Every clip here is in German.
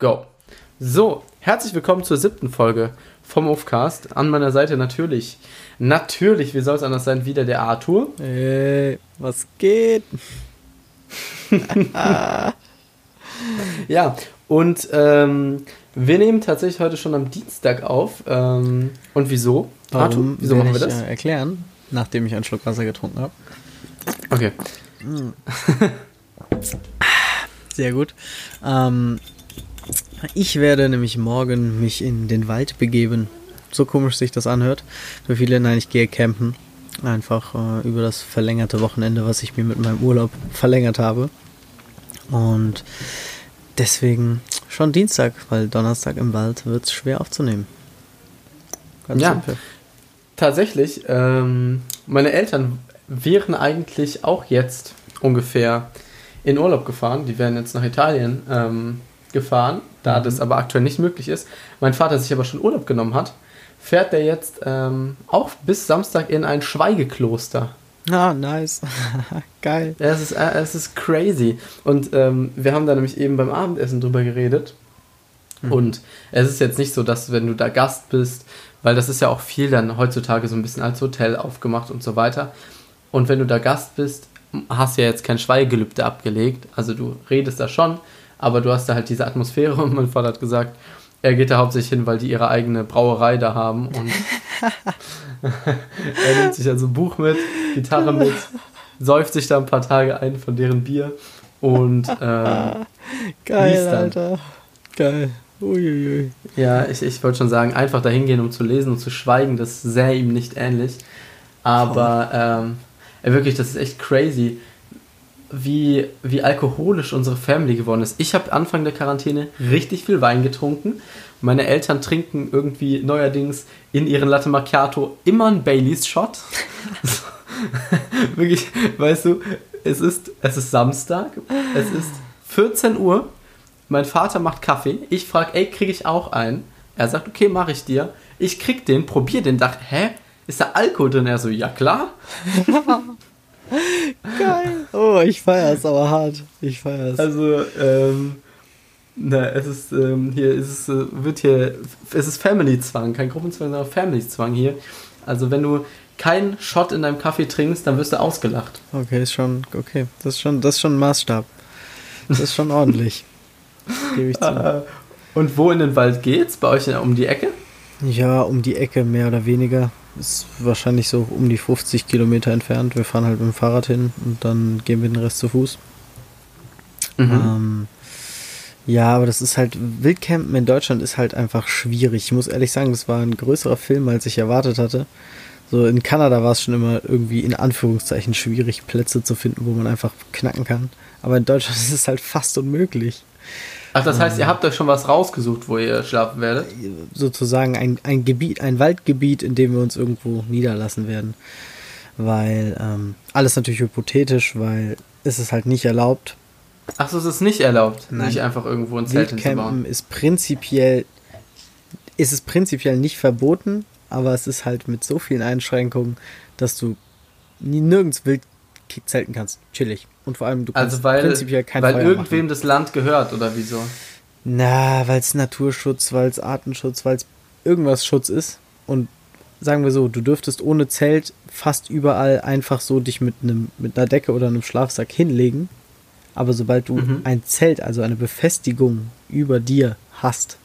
Go. So, herzlich willkommen zur siebten Folge vom Offcast. An meiner Seite natürlich, natürlich, wie soll es anders sein, wieder der Arthur. Hey, was geht? ja, und ähm, wir nehmen tatsächlich heute schon am Dienstag auf. Ähm, und wieso? Warum Arthur, wieso machen wir das? Ich, äh, erklären, nachdem ich einen Schluck Wasser getrunken habe. Okay. Sehr gut. Ähm, ich werde nämlich morgen mich in den Wald begeben. So komisch sich das anhört. Für viele, nein, ich gehe campen. Einfach äh, über das verlängerte Wochenende, was ich mir mit meinem Urlaub verlängert habe. Und deswegen schon Dienstag, weil Donnerstag im Wald wird es schwer aufzunehmen. Ganz ja, simpel. tatsächlich. Ähm, meine Eltern wären eigentlich auch jetzt ungefähr in Urlaub gefahren. Die wären jetzt nach Italien ähm, gefahren, da mhm. das aber aktuell nicht möglich ist. Mein Vater sich aber schon Urlaub genommen hat, fährt er jetzt ähm, auch bis Samstag in ein Schweigekloster. Ah, nice. Geil. Es ist, äh, es ist crazy. Und ähm, wir haben da nämlich eben beim Abendessen drüber geredet. Mhm. Und es ist jetzt nicht so, dass wenn du da Gast bist, weil das ist ja auch viel dann heutzutage so ein bisschen als Hotel aufgemacht und so weiter. Und wenn du da Gast bist, hast du ja jetzt kein Schweigegelübde abgelegt. Also du redest da schon, aber du hast da halt diese Atmosphäre und mein Vater hat gesagt, er geht da hauptsächlich hin, weil die ihre eigene Brauerei da haben und er nimmt sich also ein Buch mit, Gitarre mit, säuft sich da ein paar Tage ein von deren Bier und äh, geil, Alter, geil. Uiuiui. Ja, ich, ich wollte schon sagen, einfach dahin gehen, um zu lesen und zu schweigen, das sähe ihm nicht ähnlich. Aber ähm, wirklich, das ist echt crazy wie, wie alkoholisch unsere Family geworden ist. Ich habe Anfang der Quarantäne richtig viel Wein getrunken. Meine Eltern trinken irgendwie neuerdings in ihren Latte Macchiato immer einen Baileys Shot. Wirklich, weißt du, es ist, es ist Samstag, es ist 14 Uhr, mein Vater macht Kaffee, ich frage, ey, kriege ich auch einen? Er sagt, okay, mache ich dir. Ich krieg den, probier den, dachte, hä? Ist da Alkohol drin? Er so, ja klar. Geil. Oh, ich feiere es aber hart. Ich feiere es. Also, ähm, na, es ist, ähm, hier ist es, äh, wird hier, es ist Family-Zwang, kein Gruppenzwang, sondern Family-Zwang hier. Also, wenn du keinen Shot in deinem Kaffee trinkst, dann wirst du ausgelacht. Okay, ist schon, okay, das ist schon, das ist schon ein Maßstab. Das ist schon ordentlich. Gebe ich zu. Äh, und wo in den Wald geht's? Bei euch um die Ecke? Ja, um die Ecke, mehr oder weniger. Ist wahrscheinlich so um die 50 Kilometer entfernt. Wir fahren halt mit dem Fahrrad hin und dann gehen wir den Rest zu Fuß. Mhm. Ähm, ja, aber das ist halt, Wildcampen in Deutschland ist halt einfach schwierig. Ich muss ehrlich sagen, das war ein größerer Film, als ich erwartet hatte. So in Kanada war es schon immer irgendwie in Anführungszeichen schwierig, Plätze zu finden, wo man einfach knacken kann. Aber in Deutschland ist es halt fast unmöglich. Ach, das heißt, ihr habt euch schon was rausgesucht, wo ihr schlafen werdet? Sozusagen ein, ein Gebiet, ein Waldgebiet, in dem wir uns irgendwo niederlassen werden. Weil ähm, alles natürlich hypothetisch, weil es ist halt nicht erlaubt. Ach so, es ist nicht erlaubt, Nein. nicht einfach irgendwo ein Zelt hinzubauen. ist prinzipiell, ist es prinzipiell nicht verboten, aber es ist halt mit so vielen Einschränkungen, dass du nirgends wild zelten kannst. Chillig. Und vor allem, du kannst also weil, prinzipiell kein Weil Feuer irgendwem machen. das Land gehört, oder wieso? Na, weil es Naturschutz, weil es Artenschutz, weil es irgendwas Schutz ist. Und sagen wir so, du dürftest ohne Zelt fast überall einfach so dich mit, einem, mit einer Decke oder einem Schlafsack hinlegen. Aber sobald du mhm. ein Zelt, also eine Befestigung über dir hast,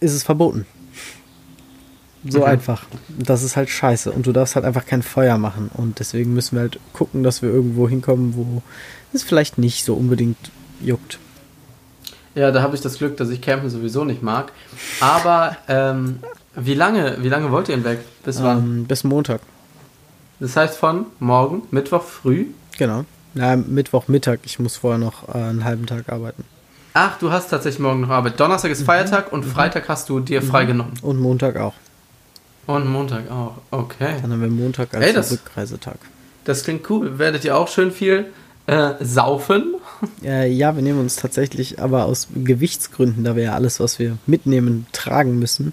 ist es verboten. So mhm. einfach. Das ist halt scheiße. Und du darfst halt einfach kein Feuer machen. Und deswegen müssen wir halt gucken, dass wir irgendwo hinkommen, wo es vielleicht nicht so unbedingt juckt. Ja, da habe ich das Glück, dass ich Campen sowieso nicht mag. Aber ähm, wie lange, wie lange wollt ihr denn weg? Bis wann? Ähm, bis Montag. Das heißt von morgen, Mittwoch früh? Genau. Na, Mittwochmittag. Ich muss vorher noch äh, einen halben Tag arbeiten. Ach, du hast tatsächlich morgen noch Arbeit. Donnerstag ist mhm. Feiertag und mhm. Freitag hast du dir mhm. freigenommen. Und Montag auch. Und Montag auch, okay. Dann haben wir Montag als Ey, das, Rückreisetag. Das klingt cool. Werdet ihr auch schön viel äh, saufen? Äh, ja, wir nehmen uns tatsächlich, aber aus Gewichtsgründen, da wir ja alles, was wir mitnehmen, tragen müssen,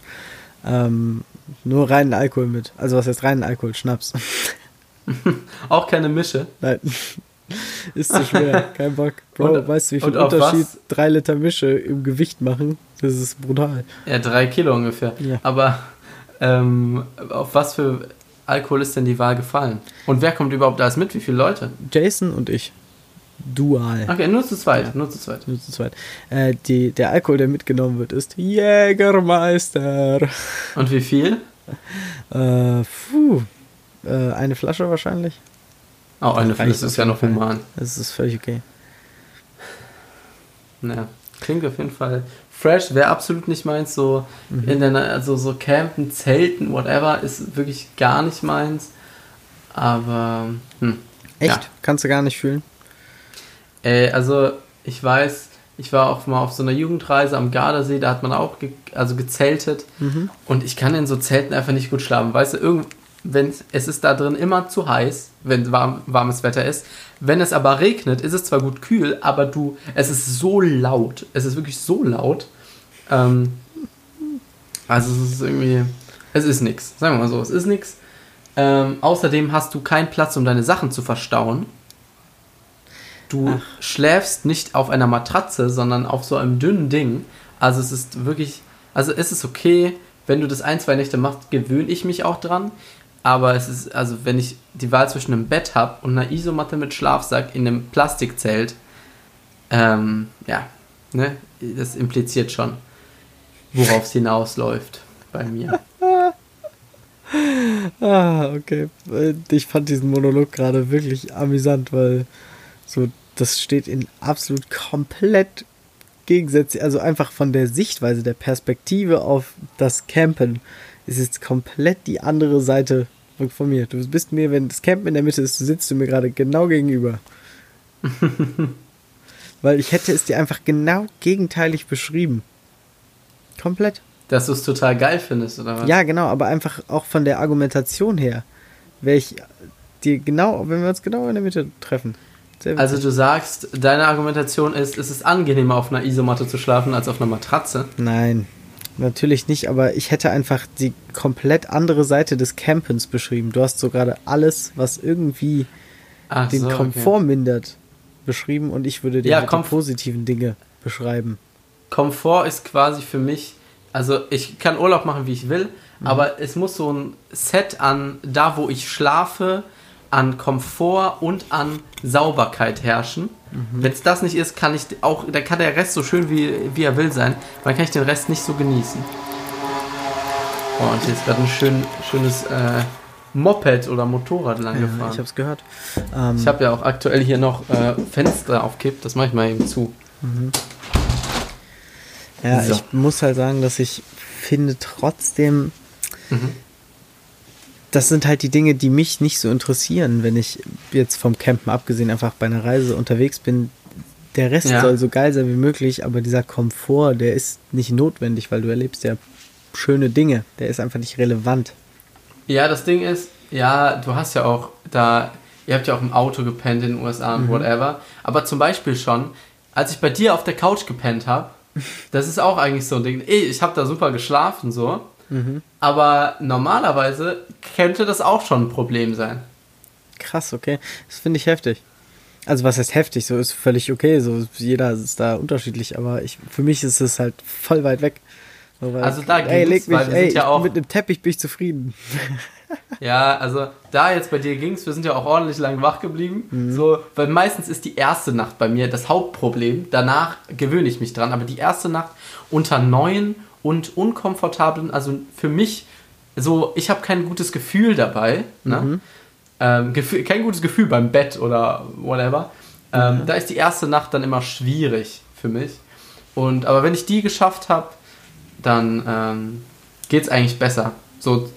ähm, nur reinen Alkohol mit. Also was heißt reinen Alkohol? Schnaps. auch keine Mische? Nein. ist zu schwer, kein Bock. Bro, und, weißt du, wie viel Unterschied drei Liter Mische im Gewicht machen? Das ist brutal. Ja, drei Kilo ungefähr. Ja. Aber ähm, auf was für Alkohol ist denn die Wahl gefallen? Und wer kommt überhaupt alles mit? Wie viele Leute? Jason und ich. Dual. Okay, nur zu zweit. Ja. Nur zu zweit. Nur zu zweit. Äh, die, der Alkohol, der mitgenommen wird, ist Jägermeister. Und wie viel? äh, puh, äh, eine Flasche wahrscheinlich. Oh, eine Flasche ist ja noch human. Das ist völlig okay. Naja, klingt auf jeden Fall fresh. Wäre absolut nicht meins. So mhm. in der, also so campen, zelten, whatever, ist wirklich gar nicht meins. Aber, hm. Echt? Ja. Kannst du gar nicht fühlen? Äh, also, ich weiß, ich war auch mal auf so einer Jugendreise am Gardasee, da hat man auch ge also gezeltet. Mhm. Und ich kann in so Zelten einfach nicht gut schlafen. Weißt du, irgend, wenn es ist da drin immer zu heiß, wenn warm, warmes Wetter ist. Wenn es aber regnet, ist es zwar gut kühl, aber du, es ist so laut. Es ist wirklich so laut. Ähm, also es ist irgendwie, es ist nichts. Sagen wir mal so, es ist nichts. Ähm, außerdem hast du keinen Platz, um deine Sachen zu verstauen. Du Ach. schläfst nicht auf einer Matratze, sondern auf so einem dünnen Ding. Also es ist wirklich, also es ist okay, wenn du das ein, zwei Nächte machst, gewöhne ich mich auch dran. Aber es ist, also wenn ich die Wahl zwischen einem Bett habe und einer Isomatte mit Schlafsack in einem Plastikzelt, ähm, ja, ne, das impliziert schon, worauf es hinausläuft bei mir. ah, okay. Ich fand diesen Monolog gerade wirklich amüsant, weil so das steht in absolut komplett gegensätzlich, also einfach von der Sichtweise, der Perspektive auf das Campen, ist es komplett die andere Seite von mir. Du bist mir, wenn das Campen in der Mitte ist, sitzt du mir gerade genau gegenüber. Weil ich hätte es dir einfach genau gegenteilig beschrieben. Komplett. Dass du es total geil findest, oder was? Ja, genau, aber einfach auch von der Argumentation her. Wäre ich dir genau, wenn wir uns genau in der Mitte treffen. Also du sagst, deine Argumentation ist, es ist angenehmer auf einer Isomatte zu schlafen als auf einer Matratze? Nein, natürlich nicht, aber ich hätte einfach die komplett andere Seite des Campens beschrieben. Du hast so gerade alles, was irgendwie Ach den so, Komfort okay. mindert, beschrieben und ich würde dir ja, halt die positiven Dinge beschreiben. Komfort ist quasi für mich, also ich kann Urlaub machen, wie ich will, mhm. aber es muss so ein Set an da, wo ich schlafe, an Komfort und an Sauberkeit herrschen. Mhm. Wenn es das nicht ist, kann ich auch, dann kann der Rest so schön wie, wie er will sein, dann kann ich den Rest nicht so genießen. Oh, und hier ist gerade ein schön, schönes äh, Moped oder Motorrad lang gefahren. Ja, ich habe es gehört. Ähm, ich habe ja auch aktuell hier noch äh, Fenster aufkippt, das mache ich mal eben zu. Mhm. Ja, so. ich muss halt sagen, dass ich finde trotzdem, mhm das sind halt die Dinge, die mich nicht so interessieren, wenn ich jetzt vom Campen abgesehen einfach bei einer Reise unterwegs bin. Der Rest ja. soll so geil sein wie möglich, aber dieser Komfort, der ist nicht notwendig, weil du erlebst ja schöne Dinge. Der ist einfach nicht relevant. Ja, das Ding ist, ja, du hast ja auch da, ihr habt ja auch im Auto gepennt in den USA und mhm. whatever. Aber zum Beispiel schon, als ich bei dir auf der Couch gepennt habe, das ist auch eigentlich so ein Ding. Ey, ich habe da super geschlafen so. Mhm. Aber normalerweise könnte das auch schon ein Problem sein. Krass, okay. Das finde ich heftig. Also was heißt heftig? So ist völlig okay. So jeder ist da unterschiedlich, aber ich, für mich ist es halt voll weit weg. So, weil, also da ging's, ey, leg mich, ey, ja auch mit dem Teppich bin ich zufrieden. Ja, also da jetzt bei dir ging es, wir sind ja auch ordentlich lang wach geblieben. Mhm. So, weil meistens ist die erste Nacht bei mir das Hauptproblem. Danach gewöhne ich mich dran, aber die erste Nacht unter neuen und unkomfortablen, also für mich, so, ich habe kein gutes Gefühl dabei, ne? Mhm. Ähm, Gefühl, kein gutes Gefühl beim Bett oder whatever. Ähm, mhm. Da ist die erste Nacht dann immer schwierig für mich. Und, aber wenn ich die geschafft habe, dann ähm, geht es eigentlich besser. So,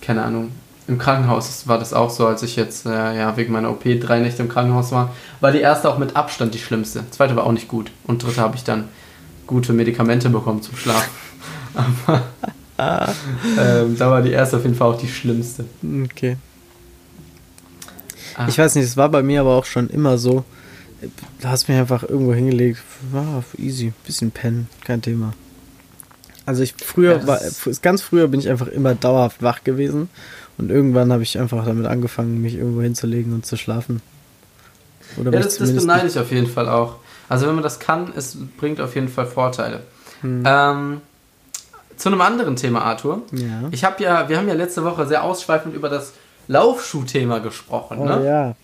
keine Ahnung. Im Krankenhaus war das auch so, als ich jetzt äh, ja, wegen meiner OP drei Nächte im Krankenhaus war. War die erste auch mit Abstand die schlimmste. Zweite war auch nicht gut. Und dritte habe ich dann gute Medikamente bekommen zum Schlafen. Aber ähm, da war die erste auf jeden Fall auch die schlimmste. Okay. Ah. Ich weiß nicht, es war bei mir aber auch schon immer so. Du hast mich einfach irgendwo hingelegt. Ah, easy, bisschen pennen, kein Thema. Also ich früher ja, war, ganz früher bin ich einfach immer dauerhaft wach gewesen und irgendwann habe ich einfach damit angefangen, mich irgendwo hinzulegen und zu schlafen. Oder ja, das, das beneide ich auf jeden Fall auch. Also wenn man das kann, es bringt auf jeden Fall Vorteile. Hm. Ähm, zu einem anderen Thema, Arthur. Ja. Ich habe ja, wir haben ja letzte Woche sehr ausschweifend über das Laufschuhthema gesprochen. Oh ne? ja.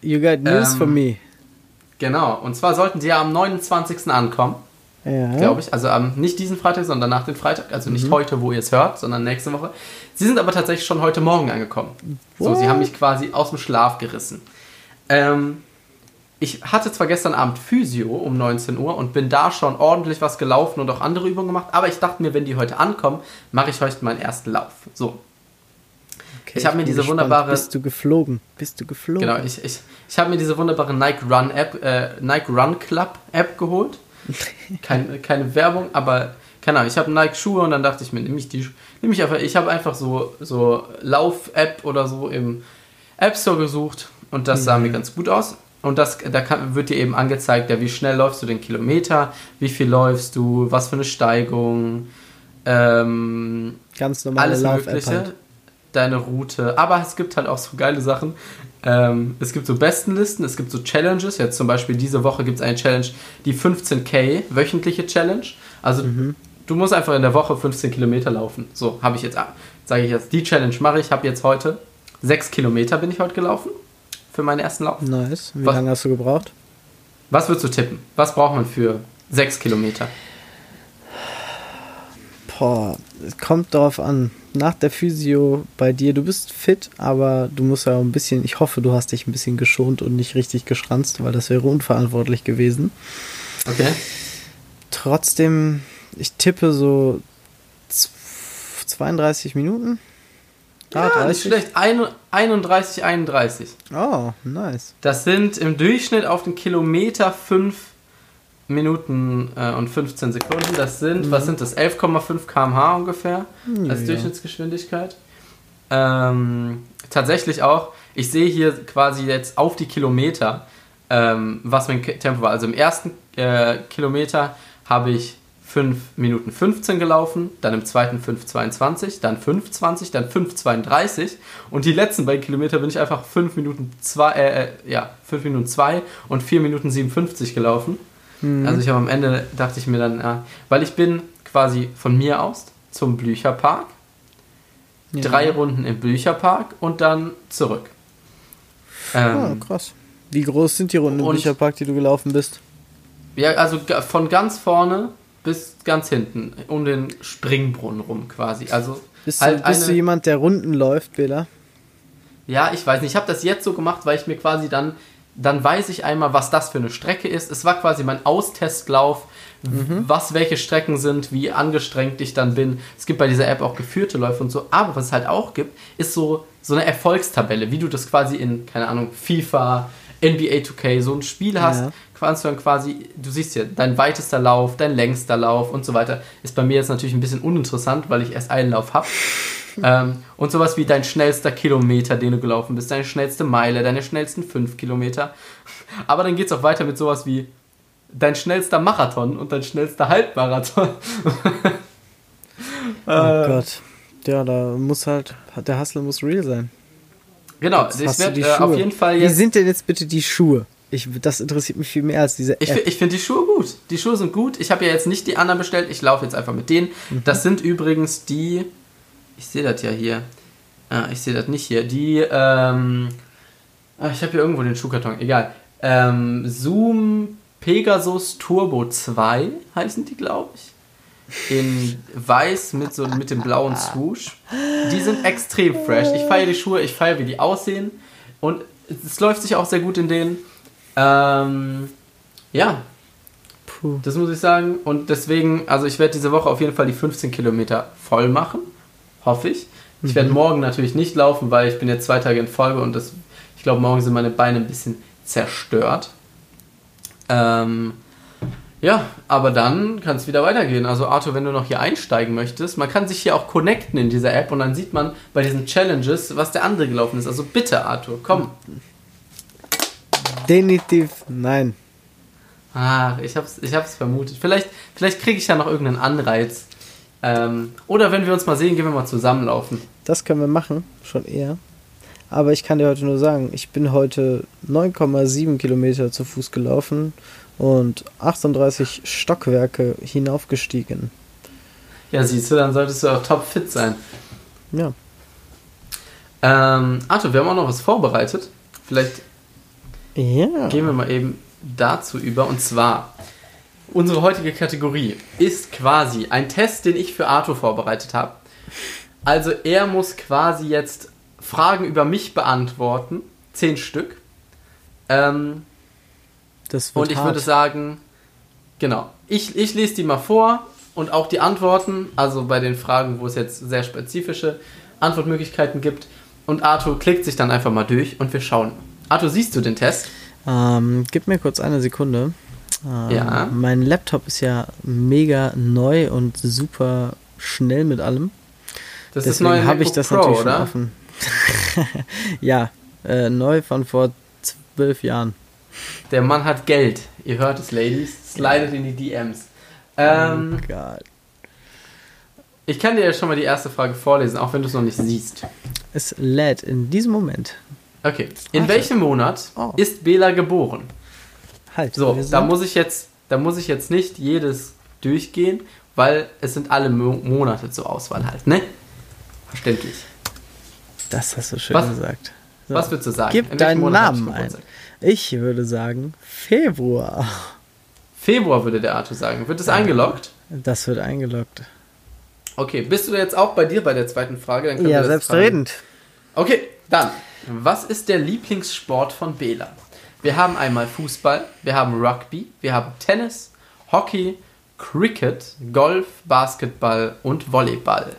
You got news ähm, for me. Genau. Und zwar sollten die ja am 29. ankommen. Ja. Glaube ich. Also ähm, nicht diesen Freitag, sondern nach dem Freitag. Also nicht mhm. heute, wo ihr es hört, sondern nächste Woche. Sie sind aber tatsächlich schon heute Morgen angekommen. What? So, sie haben mich quasi aus dem Schlaf gerissen. Ähm, ich hatte zwar gestern Abend Physio um 19 Uhr und bin da schon ordentlich was gelaufen und auch andere Übungen gemacht, aber ich dachte mir, wenn die heute ankommen, mache ich heute meinen ersten Lauf. So. Okay, ich habe mir diese gespannt. wunderbare. Bist du geflogen? Bist du geflogen? Genau, ich, ich, ich habe mir diese wunderbare Nike Run App, äh, Nike Run Club App geholt. Kein, keine Werbung, aber keine Ahnung, ich habe Nike Schuhe und dann dachte ich mir, nehme ich die, nehme ich einfach, ich habe einfach so, so Lauf-App oder so im App Store gesucht und das sah mhm. mir ganz gut aus. Und das, da kann, wird dir eben angezeigt, ja, wie schnell läufst du den Kilometer, wie viel läufst du, was für eine Steigung, ähm, ganz normale alles Mögliche, halt. deine Route. Aber es gibt halt auch so geile Sachen. Ähm, es gibt so Bestenlisten, es gibt so Challenges. Jetzt zum Beispiel diese Woche gibt es eine Challenge, die 15k wöchentliche Challenge. Also mhm. du musst einfach in der Woche 15 Kilometer laufen. So habe ich jetzt, sage ich jetzt, die Challenge mache ich. Habe jetzt heute 6 Kilometer bin ich heute gelaufen für meinen ersten Lauf. Nice. Wie was, lange hast du gebraucht? Was würdest du tippen? Was braucht man für sechs Kilometer? Boah, es kommt darauf an. Nach der Physio bei dir, du bist fit, aber du musst ja auch ein bisschen, ich hoffe, du hast dich ein bisschen geschont und nicht richtig geschranzt, weil das wäre unverantwortlich gewesen. Okay. Trotzdem, ich tippe so 32 Minuten. Ah, ja, nicht schlecht. 31, 31. Oh, nice. Das sind im Durchschnitt auf den Kilometer 5 Minuten äh, und 15 Sekunden. Das sind, mhm. was sind das? 11,5 km/h ungefähr als ja. Durchschnittsgeschwindigkeit. Ähm, tatsächlich auch, ich sehe hier quasi jetzt auf die Kilometer, ähm, was mein Tempo war. Also im ersten äh, Kilometer habe ich 5 Minuten 15 gelaufen, dann im zweiten 5,22, dann 5,20, dann 5,32 und die letzten beiden Kilometer bin ich einfach 5 Minuten 2, äh, äh, ja, 5 Minuten 2 und 4 Minuten 57 gelaufen. Mhm. Also ich habe am Ende, dachte ich mir dann, ja, weil ich bin quasi von mir aus zum Blücherpark, ja. drei Runden im Blücherpark und dann zurück. Ähm, oh, krass. Wie groß sind die Runden im Blücherpark, die du gelaufen bist? Ja, also von ganz vorne bis ganz hinten, um den Springbrunnen rum quasi. Also bist, halt du, bist eine, du jemand, der Runden läuft, Bela? Ja, ich weiß nicht. Ich habe das jetzt so gemacht, weil ich mir quasi dann, dann weiß ich einmal, was das für eine Strecke ist. Es war quasi mein Austestlauf, mhm. was welche Strecken sind, wie angestrengt ich dann bin. Es gibt bei dieser App auch geführte Läufe und so. Aber was es halt auch gibt, ist so, so eine Erfolgstabelle, wie du das quasi in, keine Ahnung, FIFA, NBA 2K, so ein Spiel hast, ja kannst du dann quasi, du siehst ja, dein weitester Lauf, dein längster Lauf und so weiter, ist bei mir jetzt natürlich ein bisschen uninteressant, weil ich erst einen Lauf habe. ähm, und sowas wie dein schnellster Kilometer, den du gelaufen bist, deine schnellste Meile, deine schnellsten fünf Kilometer. Aber dann geht es auch weiter mit sowas wie dein schnellster Marathon und dein schnellster Halbmarathon. oh äh, Gott. Ja, da muss halt, der Hustle muss real sein. Genau, jetzt ich werde äh, auf jeden Fall jetzt. Wie sind denn jetzt bitte die Schuhe? Ich, das interessiert mich viel mehr als diese App. Ich, ich finde die Schuhe gut. Die Schuhe sind gut. Ich habe ja jetzt nicht die anderen bestellt. Ich laufe jetzt einfach mit denen. Mhm. Das sind übrigens die. Ich sehe das ja hier. Ah, ich sehe das nicht hier. Die. Ähm, ah, ich habe hier irgendwo den Schuhkarton. Egal. Ähm, Zoom Pegasus Turbo 2 heißen die, glaube ich. In weiß mit, so, mit dem blauen Swoosh. Die sind extrem fresh. Ich feiere die Schuhe. Ich feiere, wie die aussehen. Und es läuft sich auch sehr gut in denen. Ähm, ja. Puh. Das muss ich sagen. Und deswegen, also ich werde diese Woche auf jeden Fall die 15 Kilometer voll machen. Hoffe ich. Ich mhm. werde morgen natürlich nicht laufen, weil ich bin jetzt zwei Tage in Folge und das, ich glaube, morgen sind meine Beine ein bisschen zerstört. Ähm, ja, aber dann kann es wieder weitergehen. Also Arthur, wenn du noch hier einsteigen möchtest, man kann sich hier auch connecten in dieser App und dann sieht man bei diesen Challenges, was der andere gelaufen ist. Also bitte, Arthur, komm. Definitiv nein. Ach, ich hab's, ich hab's vermutet. Vielleicht, vielleicht kriege ich ja noch irgendeinen Anreiz. Ähm, oder wenn wir uns mal sehen, gehen wir mal zusammenlaufen. Das können wir machen, schon eher. Aber ich kann dir heute nur sagen, ich bin heute 9,7 Kilometer zu Fuß gelaufen und 38 Stockwerke hinaufgestiegen. Ja, siehst du, dann solltest du auch topfit sein. Ja. Ähm, Arthur, wir haben auch noch was vorbereitet. Vielleicht Ja. gehen wir mal eben dazu über. Und zwar, unsere heutige Kategorie ist quasi ein Test, den ich für Arthur vorbereitet habe. Also er muss quasi jetzt Fragen über mich beantworten. Zehn Stück. Ähm, Das wird und ich hart. würde sagen, genau, ich, ich lese die mal vor und auch die Antworten, also bei den Fragen, wo es jetzt sehr spezifische Antwortmöglichkeiten gibt. Und Arthur klickt sich dann einfach mal durch und wir schauen. Arthur, siehst du den Test? Ähm, gib mir kurz eine Sekunde. Ähm, Ja. Mein Laptop ist ja mega neu und super schnell mit allem. Das ist Deswegen neu habe ich das Pro, natürlich oder? schon offen. ja, äh, neu von vor zwölf Jahren. Der Mann hat Geld. Ihr hört es, Ladies. Slidet in die DMs. Ähm, oh Gott. ich kann dir ja schon mal die erste Frage vorlesen, auch wenn du es noch nicht siehst. Es lädt in diesem Moment. Okay. In Warte. welchem Monat Oh. ist Bela geboren? Halt. So, da muss ich jetzt, da muss ich jetzt nicht jedes durchgehen, weil es sind alle Mo Monate zur Auswahl halt, ne? Verständlich. das hast du schön Was- gesagt. So. Was würdest du sagen? Gib deinen Monat Namen ein. Ich würde sagen Februar. Februar würde der Arthur sagen. Wird es eingeloggt? Das wird eingeloggt. Okay, bist du jetzt auch bei dir bei der zweiten Frage? Ja, selbstredend. Okay, dann. Was ist der Lieblingssport von Bela? Wir haben einmal Fußball, wir haben Rugby, wir haben Tennis, Hockey, Cricket, Golf, Basketball und Volleyball.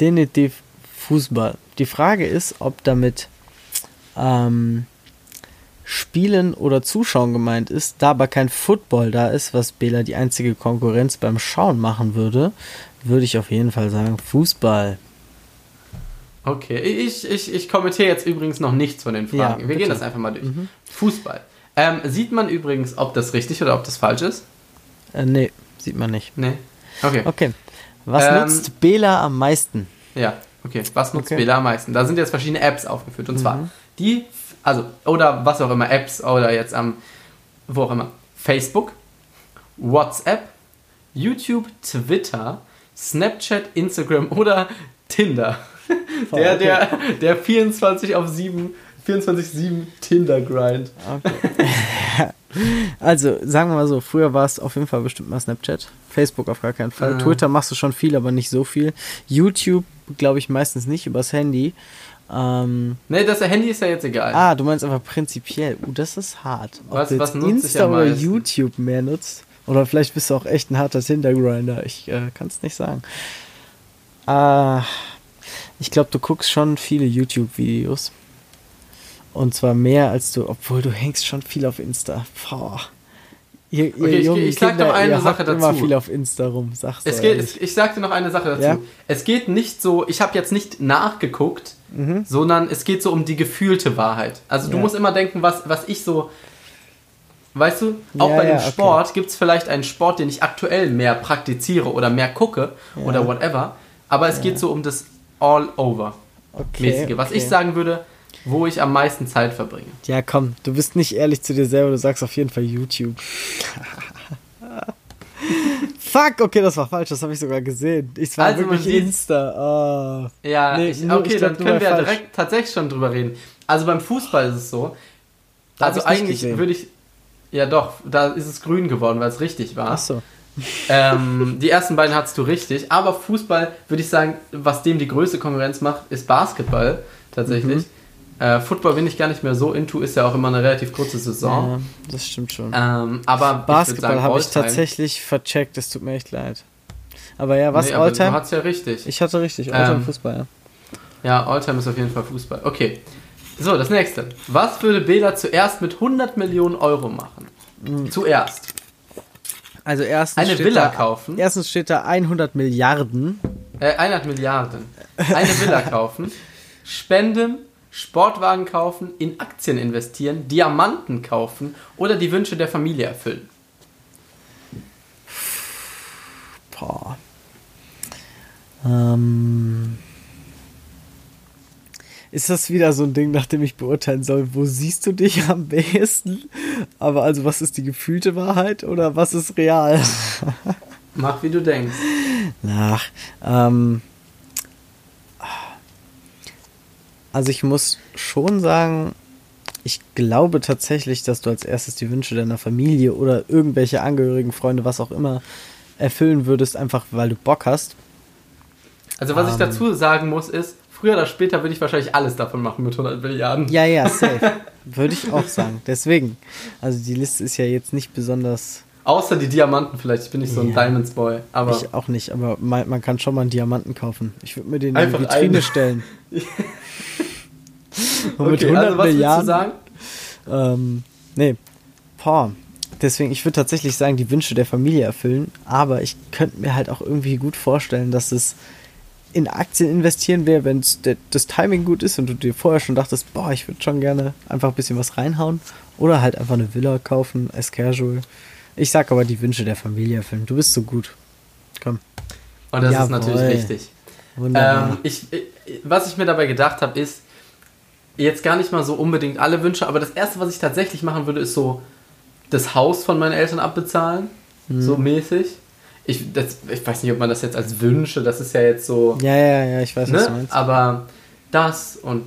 Definitiv Fußball. Die Frage ist, ob damit ähm, Spielen oder Zuschauen gemeint ist. Da aber kein Football da ist, was Bela die einzige Konkurrenz beim Schauen machen würde, würde ich auf jeden Fall sagen Fußball. Okay, ich, ich, ich kommentiere jetzt übrigens noch nichts von den Fragen. Ja, Wir gehen das einfach mal durch. Fußball. Ähm, sieht man übrigens, ob das richtig oder ob das falsch ist? Äh, nee, sieht man nicht. Nee. Okay. Okay. Was Ähm, nutzt Bela am meisten? Ja, okay. Was nutzt Okay. Bela am meisten? Da sind jetzt verschiedene Apps aufgeführt. Und zwar die, also, oder was auch immer, Apps oder jetzt am, wo auch immer. Facebook, WhatsApp, YouTube, Twitter, Snapchat, Instagram oder Tinder. Der, okay. der, der 24 auf 7, 24-7 Tinder-Grind. Okay. also, sagen wir mal so, früher war es auf jeden Fall bestimmt mal Snapchat. Facebook auf gar keinen Fall. Ah. Twitter machst du schon viel, aber nicht so viel. YouTube glaube ich meistens nicht übers Handy. Ähm, Ne, das Handy ist ja jetzt egal. ah, du meinst aber prinzipiell. Uh, das ist hart. Ob Was- du was ich Insta oder? YouTube mehr nutzt. Oder vielleicht bist du auch echt ein harter Tinder-Grinder. Ich äh, kann es nicht sagen. Ah, ich glaube, du guckst schon viele YouTube-Videos. Und zwar mehr als du, obwohl du hängst schon viel auf Insta. Boah. Ihr, ihr Okay, ich- jungen ich sag Kinder, noch eine Sache hockt immer dazu. viel auf Insta rum, sag's Es geht, es, ich sagte noch eine Sache dazu. Ja? Es geht nicht so, ich habe jetzt nicht nachgeguckt, sondern es geht so um die gefühlte Wahrheit. Also du Ja. musst immer denken, was, was ich so. Weißt du, auch Ja, bei dem ja, okay. Sport gibt es vielleicht einen Sport, den ich aktuell mehr praktiziere oder mehr gucke oder whatever. Aber es geht so um das All-Over-mäßige. Okay, Was okay. ich sagen würde, wo ich am meisten Zeit verbringe. Ja, komm, du bist nicht ehrlich zu dir selber, du sagst auf jeden Fall YouTube. Fuck, okay, das war falsch, das habe ich sogar gesehen. Ich war Also wirklich Insta. Oh. Ja, Nee, ich, nur- okay, ich glaub, dann können wir ja direkt tatsächlich schon drüber reden. Also beim Fußball ist es so. Da also eigentlich würde ich. Ja doch, da ist es grün geworden, weil es richtig war. Achso. Ähm, die ersten beiden hattest du richtig, aber Fußball würde ich sagen, was dem die größte Konkurrenz macht, ist Basketball tatsächlich. Mhm. Äh, Football bin ich gar nicht mehr so into, ist ja auch immer eine relativ kurze Saison. Ja, das stimmt schon. Ähm, aber Basketball habe ich Alltime. tatsächlich vercheckt, es tut mir echt leid. Aber ja, was Nee, aber du Alltime? hast ja richtig. Ich hatte richtig, Alltime Ähm, Fußball, ja. Ja, Alltime ist auf jeden Fall Fußball. Okay. So, das nächste. Was würde Bela zuerst mit 100 Millionen Euro machen? Mhm. Zuerst. Also erstens Eine steht Villa da, kaufen. Erstens steht da 100 Milliarden. Äh, 100 Milliarden. Eine Villa kaufen. Spenden. Sportwagen kaufen. In Aktien investieren. Diamanten kaufen. Oder die Wünsche der Familie erfüllen. Boah. Ähm. Ist das wieder so ein Ding, nach dem ich beurteilen soll, wo siehst du dich am besten? Aber also, was ist die gefühlte Wahrheit oder was ist real? Mach, wie du denkst. Nach, ähm, also ich muss schon sagen, ich glaube tatsächlich, dass du als erstes die Wünsche deiner Familie oder irgendwelche Angehörigen, Freunde, was auch immer, erfüllen würdest, einfach weil du Bock hast. Also was um, ich ähm. dazu sagen muss, ist, früher oder später würde ich wahrscheinlich alles davon machen mit 100 Milliarden. Ja, ja, safe. würde ich auch sagen. Deswegen. Also die Liste ist ja jetzt nicht besonders... Außer die Diamanten vielleicht. Ich bin nicht so ein ja, Diamonds Boy. Aber ich auch nicht, aber man, man, kann schon mal einen Diamanten kaufen. Ich würde mir den in die Vitrine einen. stellen. Und okay, mit 100 also was Milliarden. Sagen? Ähm, nee. Boah. Deswegen, ich würde tatsächlich sagen, die Wünsche der Familie erfüllen, aber ich könnte mir halt auch irgendwie gut vorstellen, dass es in Aktien investieren wäre, wenn das Timing gut ist und du dir vorher schon dachtest, boah, ich würde schon gerne einfach ein bisschen was reinhauen oder halt einfach eine Villa kaufen, as casual. Ich sag aber die Wünsche der Familie erfüllen. Du bist so gut. Komm. Und das Jawohl. ist natürlich richtig. Ähm, ich, was ich mir dabei gedacht habe, ist, jetzt gar nicht mal so unbedingt alle Wünsche, aber das erste, was ich tatsächlich machen würde, ist so das Haus von meinen Eltern abbezahlen. Mhm. So mäßig. Ich, das, ich weiß nicht, ob man das jetzt als Wünsche, das ist ja jetzt so. Ja, ja, ja, ich weiß, ne? was du meinst. Aber das und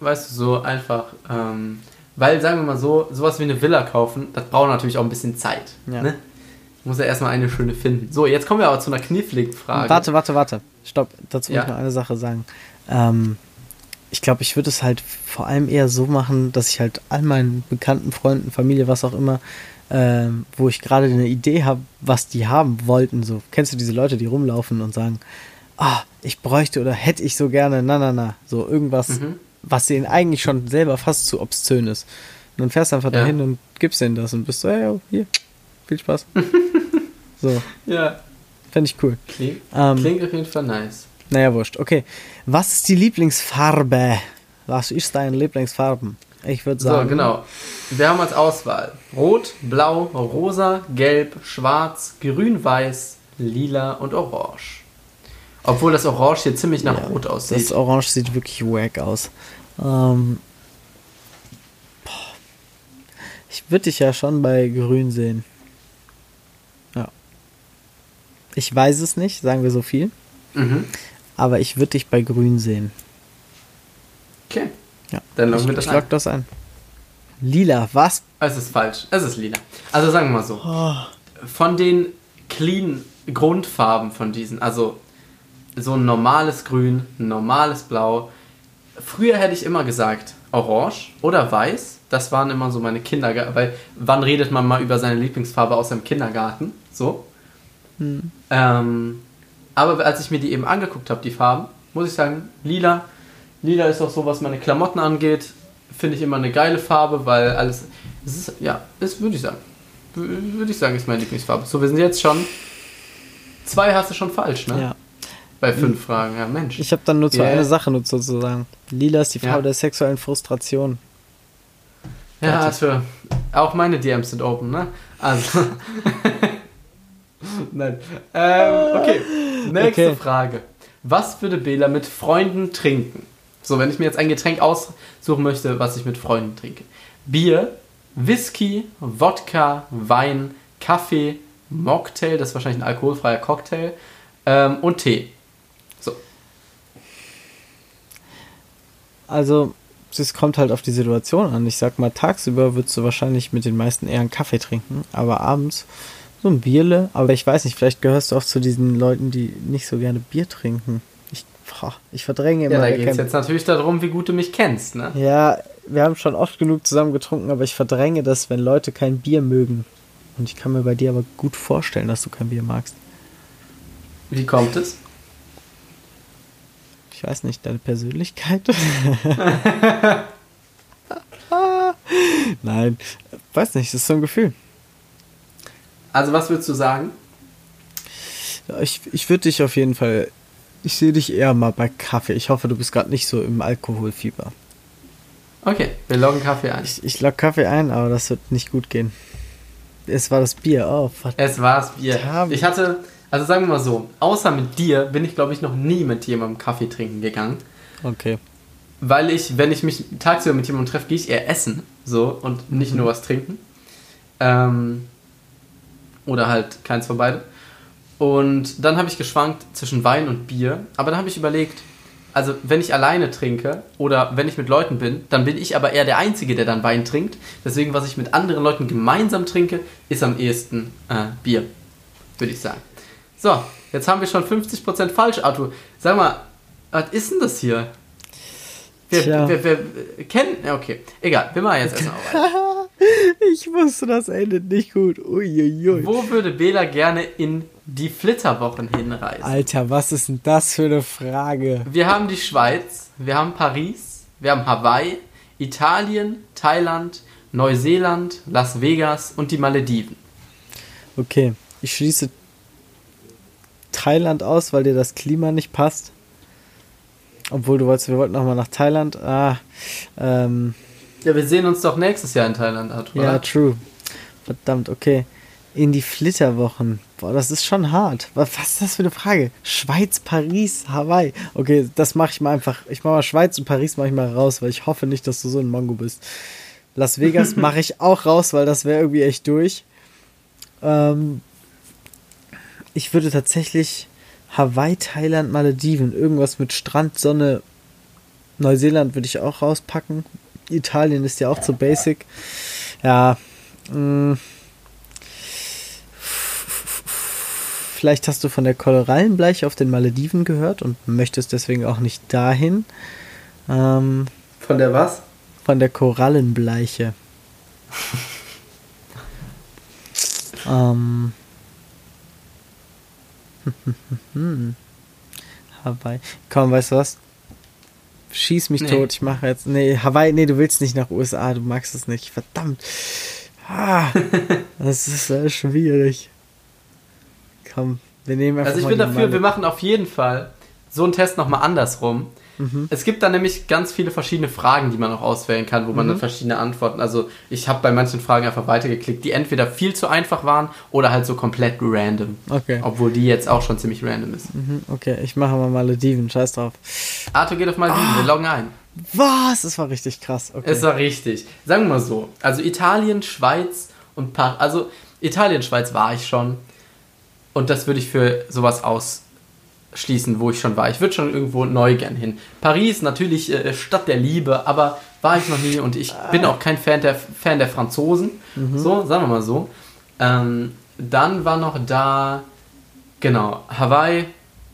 weißt du, so einfach, ähm, weil sagen wir mal so, sowas wie eine Villa kaufen, das braucht natürlich auch ein bisschen Zeit. Ja. Ne? Muss ja erstmal eine schöne finden. So, jetzt kommen wir aber zu einer kniffligen Frage. Warte, warte, warte. Stopp, dazu ja. muss ich noch eine Sache sagen. Ähm, ich glaube, ich würde es halt vor allem eher so machen, dass ich halt all meinen bekannten Freunden, Familie, was auch immer, äh, wo ich gerade eine Idee habe, was die haben wollten. So, kennst du diese Leute, die rumlaufen und sagen, ah, ich bräuchte oder hätte ich so gerne, na, na, na, so irgendwas, mhm. was denen eigentlich schon selber fast zu obszön ist. Und dann fährst du einfach ja. dahin und gibst denen das und bist so, hey, hier, viel Spaß. so. Ja. Fände ich cool. Klingt, ähm, klingt auf jeden Fall nice. Naja, wurscht. Okay. Was ist die Lieblingsfarbe? Was ist deine Lieblingsfarben? Ich würde sagen. So, genau. Wir haben als Auswahl Rot, Blau, Rosa, Gelb, Schwarz, Grün, Weiß, Lila und Orange. Obwohl das Orange hier ziemlich nach ja, Rot aussieht. Das Orange sieht wirklich wack aus. Ähm, ich würde dich ja schon bei Grün sehen. Ja. Ich weiß es nicht, sagen wir so viel. Mhm aber ich würde dich bei Grün sehen. Okay. Ja. Dann loggen wir das ich log das ein. Lila, was? Es ist falsch. Es ist lila. Also sagen wir mal so. Oh. Von den clean Grundfarben von diesen, also so ein normales Grün, ein normales Blau. Früher hätte ich immer gesagt Orange oder Weiß. Das waren immer so meine Kindergarten. Weil wann redet man mal über seine Lieblingsfarbe aus dem Kindergarten? So. Hm. Ähm, aber als ich mir die eben angeguckt habe, die Farben, muss ich sagen, lila. Lila ist auch so, was meine Klamotten angeht, finde ich immer eine geile Farbe, weil alles. Es ist, ja, das würde ich sagen. Würde ich sagen, ist meine Lieblingsfarbe. So, wir sind jetzt schon. Zwei hast du schon falsch, ne? Ja. Bei fünf. Fragen, ja, Mensch. Ich habe dann nur zu yeah. eine Sache nur sozusagen. Lila ist die Farbe ja. der sexuellen Frustration. Ja, für auch meine DMs sind open, ne? Also. Nein. Ähm, okay. Nächste okay. Frage. Was würde Bela mit Freunden trinken? So, wenn ich mir jetzt ein Getränk aussuchen möchte, was ich mit Freunden trinke. Bier, Whisky, Wodka, Wein, Kaffee, Mocktail, das ist wahrscheinlich ein alkoholfreier Cocktail, ähm, und Tee. So. Also, es kommt halt auf die Situation an. Ich sag mal, tagsüber würdest du wahrscheinlich mit den meisten eher einen Kaffee trinken, aber abends so ein Bierle, aber ich weiß nicht, vielleicht gehörst du auch zu diesen Leuten, die nicht so gerne Bier trinken. Ich, boah, ich verdränge immer. Ja, da geht es jetzt natürlich darum, wie gut du mich kennst, ne? Ja, wir haben schon oft genug zusammen getrunken, aber ich verdränge das, wenn Leute kein Bier mögen. Und ich kann mir bei dir aber gut vorstellen, dass du kein Bier magst. Wie kommt es? Ich weiß nicht, deine Persönlichkeit? Nein, weiß nicht, das ist so ein Gefühl. Also was würdest du sagen? Ich, ich würde dich auf jeden Fall, ich sehe dich eher mal bei Kaffee. Ich hoffe, du bist gerade nicht so im Alkoholfieber. Okay, wir loggen Kaffee ein. Ich, ich log Kaffee ein, aber das wird nicht gut gehen. Es war das Bier, oh verdammt. Es war das Bier. Ich hatte, also sagen wir mal so, außer mit dir bin ich glaube ich noch nie mit jemandem Kaffee trinken gegangen. Okay. weil ich, wenn ich mich tagsüber mit jemandem treffe, gehe ich eher essen, so, und nicht Mhm. nur was trinken. Ähm, oder halt keins von beiden. Und dann habe ich geschwankt zwischen Wein und Bier, aber dann habe ich überlegt, also wenn ich alleine trinke oder wenn ich mit Leuten bin, dann bin ich aber eher der Einzige, der dann Wein trinkt. Deswegen, was ich mit anderen Leuten gemeinsam trinke, ist am ehesten äh, Bier, würde ich sagen. So, jetzt haben wir schon 50% falsch, Arthur. Sag mal, was ist denn das hier? Wir, Tja. wir, wir, wir kennen. Okay, egal, wir machen jetzt erstmal weiter. Ich wusste, das endet nicht gut. Uiuiui. Wo würde Bela gerne in die Flitterwochen hinreisen? Alter, was ist denn das für eine Frage? Wir haben die Schweiz, wir haben Paris, wir haben Hawaii, Italien, Thailand, Neuseeland, Las Vegas und die Malediven. Okay, ich schließe Thailand aus, weil dir das Klima nicht passt. Obwohl du wolltest, wir wollten nochmal nach Thailand. Ah, ähm, Ja, wir sehen uns doch nächstes Jahr in Thailand, Arthur. ja, true. Verdammt, okay. In die Flitterwochen. Boah, das ist schon hart. Was, ist das für eine Frage? Schweiz, Paris, Hawaii. Okay, das mache ich mal einfach. Ich mache mal Schweiz und Paris mache ich mal raus, weil ich hoffe nicht, dass du so ein Mongo bist. Las Vegas mache ich auch raus, weil das wäre irgendwie echt durch. Ähm, ich würde tatsächlich Hawaii, Thailand, Malediven, irgendwas mit Strand, Sonne. Neuseeland würde ich auch rauspacken. Italien ist ja auch zu basic. Ja, mh. Vielleicht hast du von der Korallenbleiche auf den Malediven gehört und möchtest deswegen auch nicht dahin. Ähm, Von der was? von der Korallenbleiche. ähm. Hawaii. Komm, weißt du was? Schieß mich Nee. tot. Ich mache jetzt. Nee, Hawaii, nee, du willst nicht nach USA, du magst es nicht. Verdammt. Ah, das ist sehr schwierig. Komm, wir nehmen einfach Also ich bin dafür, Malle. wir machen auf jeden Fall so einen Test nochmal andersrum. Mhm. Es gibt da nämlich ganz viele verschiedene Fragen, die man auch auswählen kann, wo man Mhm. dann verschiedene Antworten. Also ich habe bei manchen Fragen einfach weitergeklickt, die entweder viel zu einfach waren oder halt so komplett random. Okay. Obwohl die jetzt auch schon ziemlich random ist. Mhm, Okay, ich mache mal Malediven. Scheiß drauf. Arthur geht auf Malediven, wir loggen ein. Was? Das war richtig krass. Okay. Es war richtig. Sagen wir mal so. Also Italien, Schweiz und Paris. Also Italien, Schweiz war ich schon. Und das würde ich für sowas ausschließen, wo ich schon war. Ich würde schon irgendwo neu gern hin. Paris, natürlich äh, Stadt der Liebe, aber war ich noch nie und ich bin auch kein Fan der, Fan der Franzosen. So, sagen wir mal so. Ähm, dann war noch da, genau, Hawaii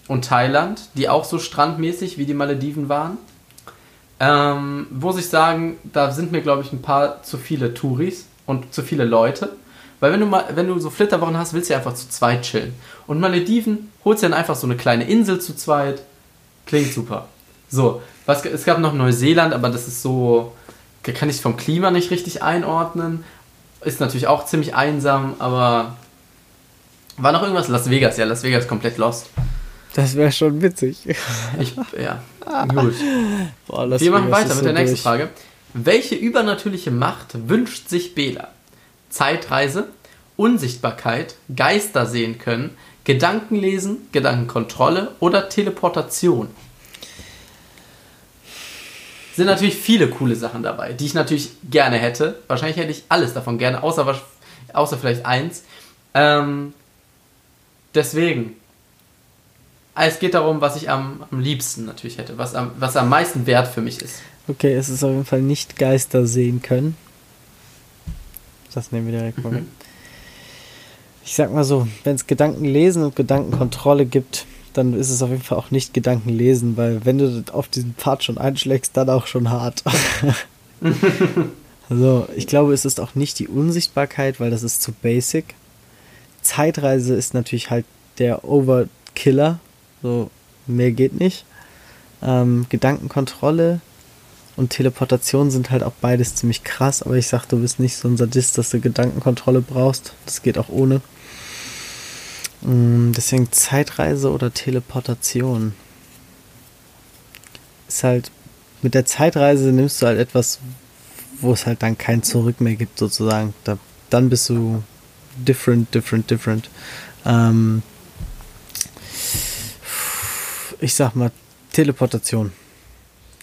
und Thailand, die auch so strandmäßig wie die Malediven waren. Ähm, muss ich sagen, da sind mir, glaube ich, ein paar zu viele Touris und zu viele Leute. Weil wenn du mal, wenn du so Flitterwochen hast, willst du ja einfach zu zweit chillen. Und Malediven holst du dann einfach so eine kleine Insel zu zweit. Klingt super. So, was, es gab noch Neuseeland, aber das ist so, kann ich vom Klima nicht richtig einordnen. Ist natürlich auch ziemlich einsam, aber war noch irgendwas? Las Vegas, ja, Las Vegas komplett lost. Das wäre schon witzig. Ich, ja, gut. Boah, Wir machen weiter mit der so nächsten durch. Frage. Welche übernatürliche Macht wünscht sich Bela? Zeitreise, Unsichtbarkeit, Geister sehen können, Gedankenlesen, Gedankenkontrolle oder Teleportation? Sind natürlich viele coole Sachen dabei, die ich natürlich gerne hätte. Wahrscheinlich hätte ich alles davon gerne, außer, außer vielleicht eins. Ähm, deswegen, es geht darum, was ich am, am liebsten natürlich hätte, was am, was am meisten wert für mich ist. Okay, es ist auf jeden Fall nicht Geister sehen können. Das nehmen wir direkt mal weg. Ich sag mal so, wenn es Gedankenlesen und Gedankenkontrolle gibt, dann ist es auf jeden Fall auch nicht Gedankenlesen, weil wenn du auf diesen Pfad schon einschlägst, dann auch schon hart. also, ich glaube, es ist auch nicht die Unsichtbarkeit, weil das ist zu basic. Zeitreise ist natürlich halt der Overkiller. So, mehr geht nicht. Ähm, Gedankenkontrolle und Teleportation sind halt auch beides ziemlich krass, aber ich sag, du bist nicht so ein Sadist, dass du Gedankenkontrolle brauchst. Das geht auch ohne. Mm, Deswegen Zeitreise oder Teleportation. Ist halt, mit der Zeitreise nimmst du halt etwas, wo es halt dann kein Zurück mehr gibt, sozusagen. Da, dann bist du different, different, different. Ähm, ich sag mal, Teleportation.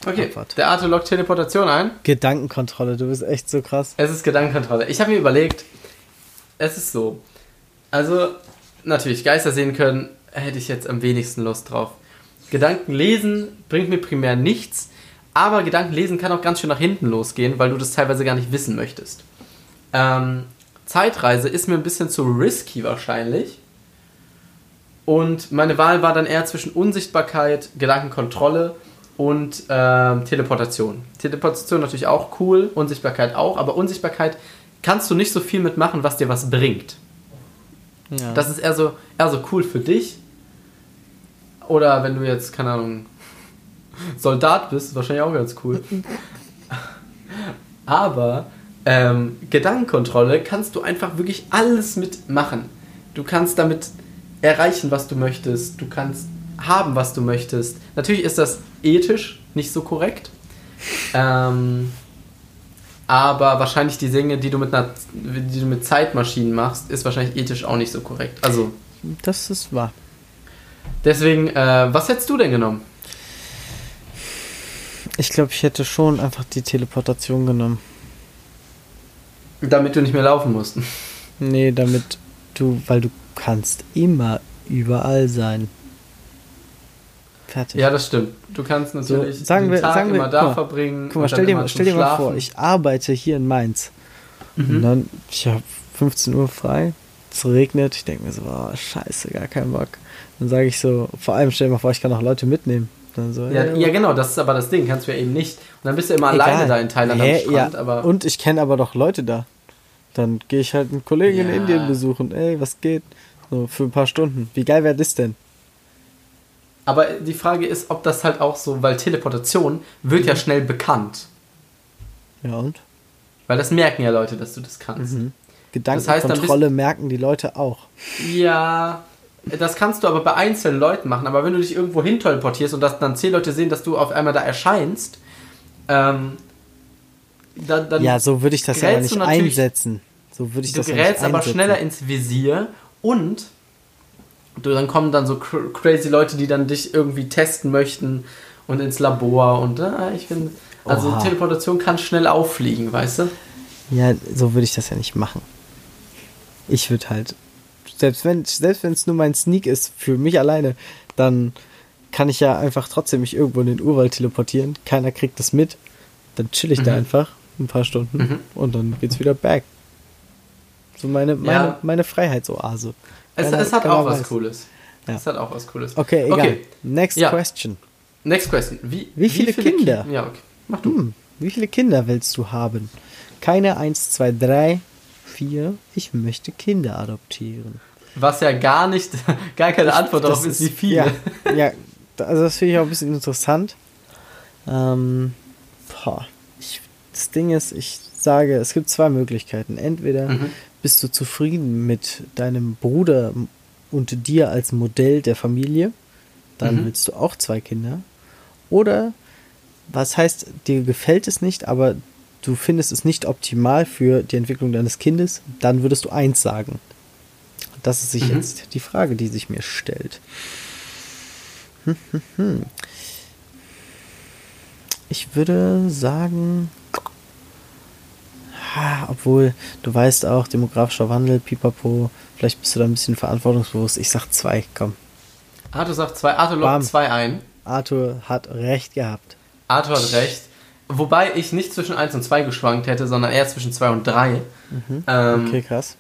Okay, Abfahrt. der Arte lockt Teleportation ein. Gedankenkontrolle, du bist echt so krass. Es ist Gedankenkontrolle. Ich habe mir überlegt, es ist so. Also, natürlich, Geister sehen können, hätte ich jetzt am wenigsten Lust drauf. Gedanken lesen bringt mir primär nichts, aber Gedanken lesen kann auch ganz schön nach hinten losgehen, weil du das teilweise gar nicht wissen möchtest. Ähm, Zeitreise ist mir ein bisschen zu risky wahrscheinlich. Und meine Wahl war dann eher zwischen Unsichtbarkeit, Gedankenkontrolle und äh, Teleportation. Teleportation natürlich auch cool, Unsichtbarkeit auch, aber Unsichtbarkeit kannst du nicht so viel mitmachen, was dir was bringt. Ja. Das ist eher so, eher so cool für dich. Oder wenn du jetzt, keine Ahnung, Soldat bist, ist wahrscheinlich auch ganz cool. aber ähm, Gedankenkontrolle kannst du einfach wirklich alles mitmachen. Du kannst damit erreichen, was du möchtest. Du kannst haben, was du möchtest. Natürlich ist das ethisch nicht so korrekt. Ähm, aber wahrscheinlich die Dinge, die du mit einer, die du mit Zeitmaschinen machst, ist wahrscheinlich ethisch auch nicht so korrekt. Also. Das ist wahr. Deswegen, äh, was hättest du denn genommen? Ich glaube, ich hätte schon einfach die Teleportation genommen. Damit du nicht mehr laufen musst. Nee, damit du, weil du kannst immer überall sein. Fertig. Ja, das stimmt. Du kannst natürlich so, sagen den wir, Tag sagen immer wir, da guck mal, verbringen. Guck mal, stell dir, stell dir mal vor, ich arbeite hier in Mainz. Mhm. Und dann, ich habe 15 Uhr frei, es regnet, ich denke mir so, oh, scheiße, gar keinen Bock. Dann sage ich so, vor allem stell dir mal vor, ich kann auch Leute mitnehmen. So, ja, ja, genau, das ist aber das Ding, kannst du ja eben nicht. Und dann bist du immer Egal. alleine da in Thailand Hä, am Strand. Ja. Aber und ich kenne aber doch Leute da. Dann gehe ich halt einen Kollegen ja. in Indien besuchen. Ey, was geht? So, für ein paar Stunden. Wie geil wäre das denn? Aber die Frage ist, ob das halt auch so, weil Teleportation wird mhm. ja schnell bekannt. Ja und? Weil das merken ja Leute, dass du das kannst. Mhm. Gedankenkontrolle das heißt, merken die Leute auch. Ja, das kannst du aber bei einzelnen Leuten machen. Aber wenn du dich irgendwo hin teleportierst und dass dann zehn Leute sehen, dass du auf einmal da erscheinst, ähm, dann, dann ja, so würde ich das ja nicht einsetzen. So würde ich du das gerätst aber schneller ins Visier und du, dann kommen dann so cr crazy Leute, die dann dich irgendwie testen möchten und ins Labor und äh, ich finde, also Oha. Teleportation kann schnell auffliegen, weißt du? Ja, so würde ich das ja nicht machen. Ich würde halt, selbst wenn selbst wenn es nur mein Sneak ist, für mich alleine, dann kann ich ja einfach trotzdem mich irgendwo in den Urwald teleportieren. Keiner kriegt das mit. Dann chill ich mhm. da einfach ein paar Stunden mhm. und dann geht's wieder back. So meine, meine, ja. meine Freiheitsoase. Es, es hat auch was Cooles. Ja. Es hat auch was Cooles. Okay, egal. Okay. Next ja. question. Next question. Wie, wie, viele, wie viele Kinder? Ki ja, okay. Mach du. Hm, wie viele Kinder willst du haben? Keine 1, 2, 3, 4. Ich möchte Kinder adoptieren. Was ja gar nicht, gar keine Antwort darauf ist, wie viele. Ja, ja also das finde ich auch ein bisschen interessant. Ähm, boah, ich, das Ding ist, ich sage, es gibt zwei Möglichkeiten. Entweder mhm. Bist du zufrieden mit deinem Bruder und dir als Modell der Familie, dann mhm. willst du auch zwei Kinder. Oder was heißt, dir gefällt es nicht, aber du findest es nicht optimal für die Entwicklung deines Kindes, dann würdest du eins sagen. Das ist sich mhm. jetzt die Frage, die sich mir stellt. Hm, hm, hm. Ich würde sagen, obwohl du weißt auch, demografischer Wandel, pipapo, vielleicht bist du da ein bisschen verantwortungsbewusst. Ich sag zwei, komm. Arthur sagt zwei, Arthur lockt zwei ein. Arthur hat recht gehabt. Arthur hat recht. Wobei ich nicht zwischen 1 und 2 geschwankt hätte, sondern eher zwischen 2 und 3. Mhm. Ähm, okay, krass.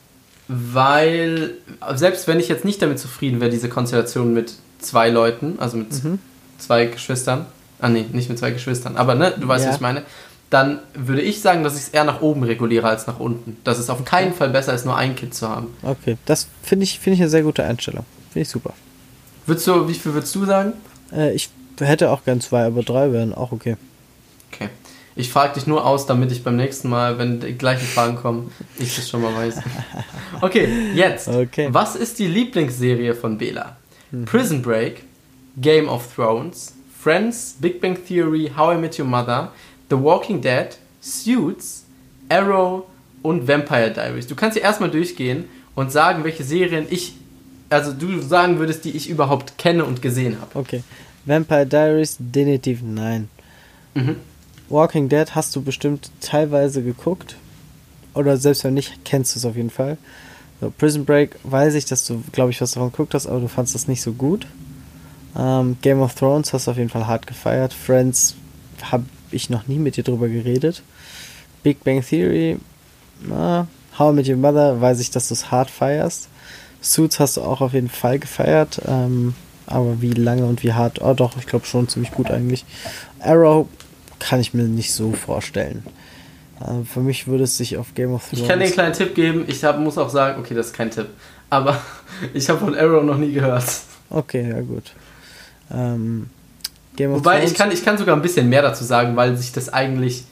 Weil, selbst wenn ich jetzt nicht damit zufrieden wäre, diese Konstellation mit zwei Leuten, also mit mhm. zwei Geschwistern, ah nee, nicht mit zwei Geschwistern, aber ne, du weißt, ja. was ich meine, dann würde ich sagen, dass ich es eher nach oben reguliere als nach unten. Dass es auf keinen Fall besser ist, nur ein Kind zu haben. Okay, das finde ich, find ich eine sehr gute Einstellung. Finde ich super. Würdest du, wie viel würdest du sagen? Äh, ich hätte auch gern zwei, aber drei wären auch okay. Okay. Ich frage dich nur aus, damit ich beim nächsten Mal, wenn die gleichen Fragen kommen, ich das schon mal weiß. Okay, jetzt. Okay. Was ist die Lieblingsserie von Bela? Mhm. Prison Break, Game of Thrones, Friends, Big Bang Theory, How I Met Your Mother, The Walking Dead, Suits, Arrow und Vampire Diaries. Du kannst hier erstmal durchgehen und sagen, welche Serien ich, also du sagen würdest, die ich überhaupt kenne und gesehen habe. Okay. Vampire Diaries, definitiv nein. Mhm. Walking Dead hast du bestimmt teilweise geguckt. Oder selbst wenn nicht, kennst du es auf jeden Fall. So, Prison Break weiß ich, dass du, glaube ich, was davon geguckt hast, aber du fandest das nicht so gut. Ähm, Game of Thrones hast du auf jeden Fall hart gefeiert. Friends habe ich noch nie mit dir drüber geredet. Big Bang Theory, na, How I Met Your Mother weiß ich, dass du es hart feierst. Suits hast du auch auf jeden Fall gefeiert. Ähm, aber wie lange und wie hart? Oh doch, ich glaube schon ziemlich gut eigentlich. Arrow kann ich mir nicht so vorstellen. Also für mich würde es sich auf Game of Thrones. Ich kann dir einen kleinen Tipp geben. Ich hab, muss auch sagen, okay, das ist kein Tipp. Aber ich habe von Arrow noch nie gehört. Okay, ja gut. Ähm, Wobei, ich kann, ich kann sogar ein bisschen mehr dazu sagen, weil sich das eigentlich.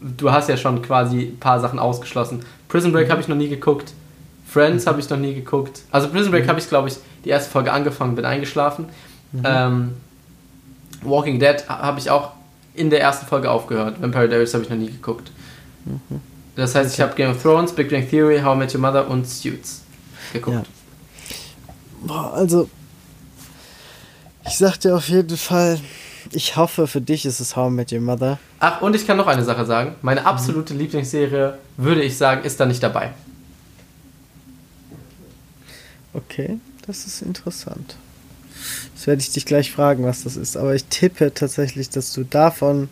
Du hast ja schon quasi ein paar Sachen ausgeschlossen. Prison Break mhm. habe ich noch nie geguckt. Friends mhm. habe ich noch nie geguckt. Also Prison Break mhm. habe ich, glaube ich, die erste Folge angefangen, bin eingeschlafen. Mhm. Ähm, Walking Dead habe ich auch in der ersten Folge aufgehört. Vampire Diaries habe ich noch nie geguckt. Mhm. Das heißt, ich habe Game of Thrones, Big Bang Theory, How I Met Your Mother und Suits geguckt. Ja. Boah, also, ich sag dir auf jeden Fall, ich hoffe, für dich ist es How I Met Your Mother. Ach, und ich kann noch eine Sache sagen. Meine absolute mhm. Lieblingsserie, würde ich sagen, ist da nicht dabei. Okay, das ist interessant. Das werde ich dich gleich fragen, was das ist. Aber ich tippe tatsächlich, dass du davon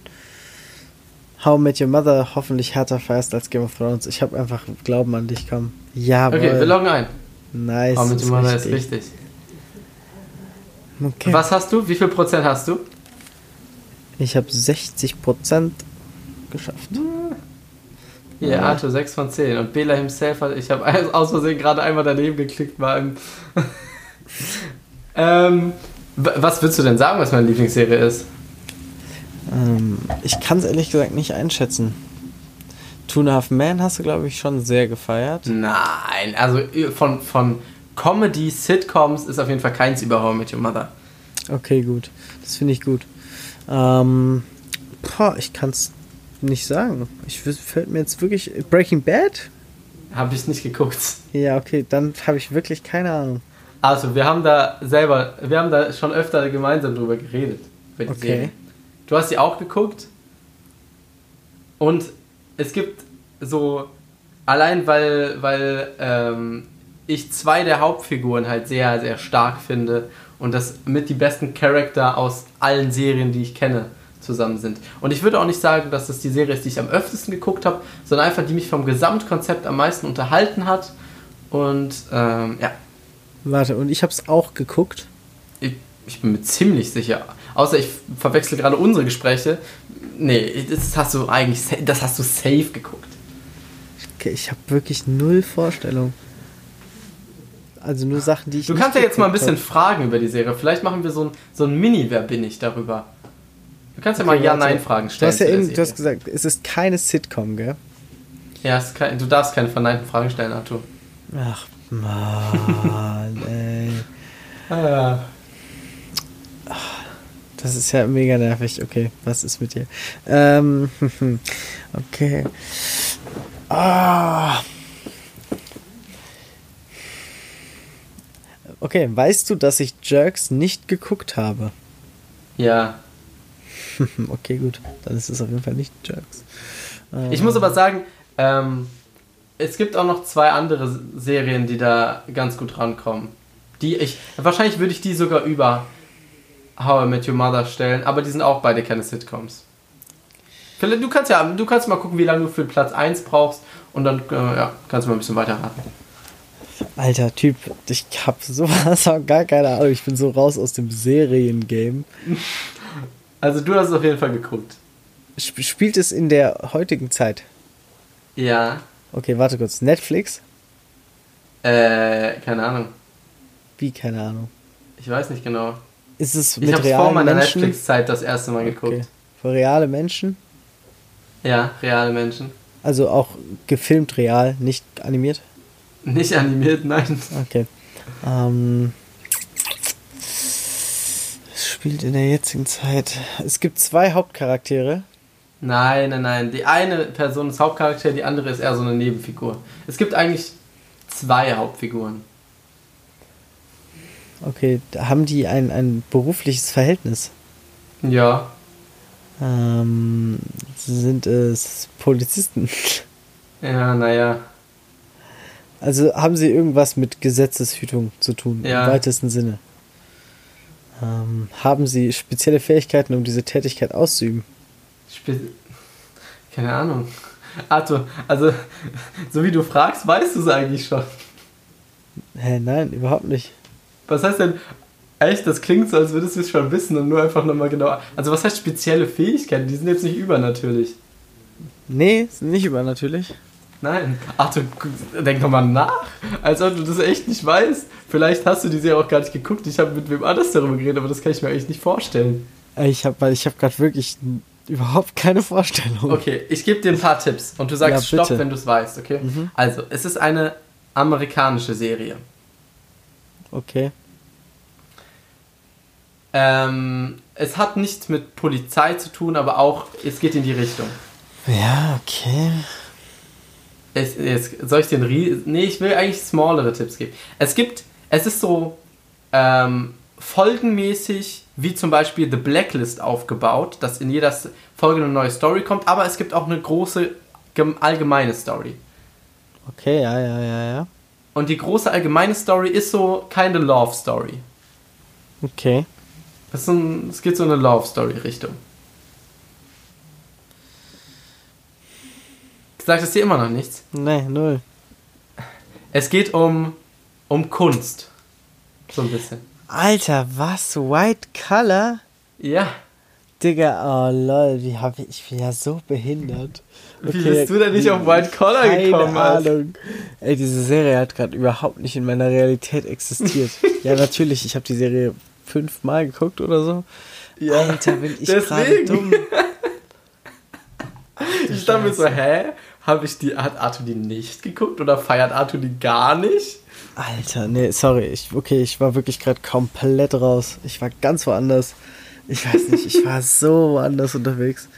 How I Met Your Mother hoffentlich härter feierst als Game of Thrones. Ich habe einfach Glauben an dich, komm. Ja, Okay, wir loggen ein. Nice. How I Met Your Mother ist richtig. Okay. Was hast du? Wie viel Prozent hast du? Ich habe 60 Prozent geschafft. Ja, yeah, Arthur 6 von 10. Und Bela himself hat, ich habe aus Versehen gerade einmal daneben geklickt beim. ähm, was würdest du denn sagen, was meine Lieblingsserie ist? Ähm, ich kann es ehrlich gesagt nicht einschätzen. Two and a Half Men hast du, glaube ich, schon sehr gefeiert. Nein, also äh, von, von Comedy, Sitcoms ist auf jeden Fall keins über How I Met Your Mother. Okay, gut. Das finde ich gut. Ähm, boah, ich kann es nicht sagen. Ich fällt mir jetzt wirklich. Breaking Bad? Habe ich nicht geguckt. Ja, okay, dann habe ich wirklich keine Ahnung. Also, wir haben da selber, wir haben da schon öfter gemeinsam drüber geredet. okay. Serie. Du hast sie auch geguckt. Und es gibt so, allein weil, weil ähm, ich zwei der Hauptfiguren halt sehr, sehr stark finde und das mit die besten Charakter aus allen Serien, die ich kenne, zusammen sind. Und ich würde auch nicht sagen, dass das die Serie ist, die ich am öftesten geguckt habe, sondern einfach die mich vom Gesamtkonzept am meisten unterhalten hat. Und ähm, ja, Warte, und ich habe es auch geguckt. Ich, ich, bin mir ziemlich sicher. Außer ich verwechsel gerade unsere Gespräche. Nee, das hast du eigentlich, das hast du safe geguckt. Okay, ich habe wirklich null Vorstellung. Also nur Sachen, die ich. Du kannst ja jetzt mal ein bisschen hab. fragen über die Serie. Vielleicht machen wir so ein, so ein Mini-Wer bin ich darüber. Du kannst ja okay, mal Ja-Nein-Fragen stellen. Du hast ja eben, du hast gesagt, es ist keine Sitcom, gell? Ja, kein, du darfst keine verneinten Fragen stellen, Arthur. Ach, Mann, ey. Ah. Das ist ja mega nervig. Okay, was ist mit dir? Ähm, okay. Ah. Okay, weißt du, dass ich Jerks nicht geguckt habe? Ja. okay, gut. Dann ist es auf jeden Fall nicht Jerks. Ich muss aber sagen, ähm, es gibt auch noch zwei andere Serien, die da ganz gut rankommen. Die ich, wahrscheinlich würde ich die sogar über How I Met Your Mother stellen, aber die sind auch beide keine Sitcoms. Du kannst ja, du kannst mal gucken, wie lange du für Platz 1 brauchst und dann äh, ja, kannst du mal ein bisschen weiterraten. Alter Typ, ich hab sowas auch gar keine Ahnung, ich bin so raus aus dem Seriengame. Also du hast es auf jeden Fall geguckt. Spielt es in der heutigen Zeit? Ja. Okay, warte kurz. Netflix? Äh, keine Ahnung. Wie, keine Ahnung? Ich weiß nicht genau. Ist es mit ich habe vor meiner Netflix-Zeit das erste Mal geguckt. Okay. Für reale Menschen? Ja, reale Menschen. Also auch gefilmt real, nicht animiert? Nicht animiert, nein. Okay. Ähm, es spielt in der jetzigen Zeit. Es gibt zwei Hauptcharaktere. Nein, nein, nein. Die eine Person ist Hauptcharakter, die andere ist eher so eine Nebenfigur. Es gibt eigentlich zwei Hauptfiguren. Okay, haben die ein, ein berufliches Verhältnis? Ja. Ähm, sind es Polizisten? Ja, naja. Also haben sie irgendwas mit Gesetzeshütung zu tun, Ja. im weitesten Sinne? Ähm, haben sie spezielle Fähigkeiten, um diese Tätigkeit auszuüben? Spe Keine Ahnung. Arthur, also, so wie du fragst, weißt du es eigentlich schon. Hä, nein, überhaupt nicht. Was heißt denn, echt, das klingt so, als würdest du es schon wissen und nur einfach nochmal genau. Also, was heißt spezielle Fähigkeiten? Die sind jetzt nicht übernatürlich. Nee, sind nicht übernatürlich. Nein. Arthur, gu- denk doch mal nach. Als ob du das echt nicht weißt. Vielleicht hast du die Serie auch gar nicht geguckt. Ich habe mit wem anders darüber geredet, aber das kann ich mir eigentlich nicht vorstellen. Ich habe ich hab gerade wirklich überhaupt keine Vorstellung. Okay, ich gebe dir ein paar Tipps und du sagst Ja, Stopp, wenn du es weißt, okay? Mhm. Also, es ist eine amerikanische Serie. Okay. Ähm, es hat nichts mit Polizei zu tun, aber auch, es geht in die Richtung. Ja, okay. Es, jetzt, soll ich den Rie Nee, ich will eigentlich smallere Tipps geben. Es gibt, es ist so ähm, folgenmäßig wie zum Beispiel The Blacklist aufgebaut, dass in jeder Folge eine neue Story kommt, aber es gibt auch eine große gem- allgemeine Story. Okay, ja, ja, ja, ja. Und die große allgemeine Story ist so keine Love Story. Okay. Das ist ein, es geht so in eine Love Story Richtung. Sagt es dir immer noch nichts? Nee, null. Es geht um, um Kunst. So ein bisschen. Alter, was? White Color? Ja. Digga, oh lol, wie hab ich, ich bin ja so behindert. Wie bist du denn nicht auf White Collar keine gekommen, Alter? Ahnung. Ey, diese Serie hat gerade überhaupt nicht in meiner Realität existiert. ja, natürlich, ich habe die Serie fünfmal geguckt oder so. Alter, bin ich gerade dumm. Ich dachte mir so, hä? Hab ich die, hat Arthur die nicht geguckt oder feiert Arthur die gar nicht? Alter, nee, sorry. Ich, okay, ich war wirklich gerade komplett raus. Ich war ganz woanders. Ich weiß nicht, ich war so woanders unterwegs.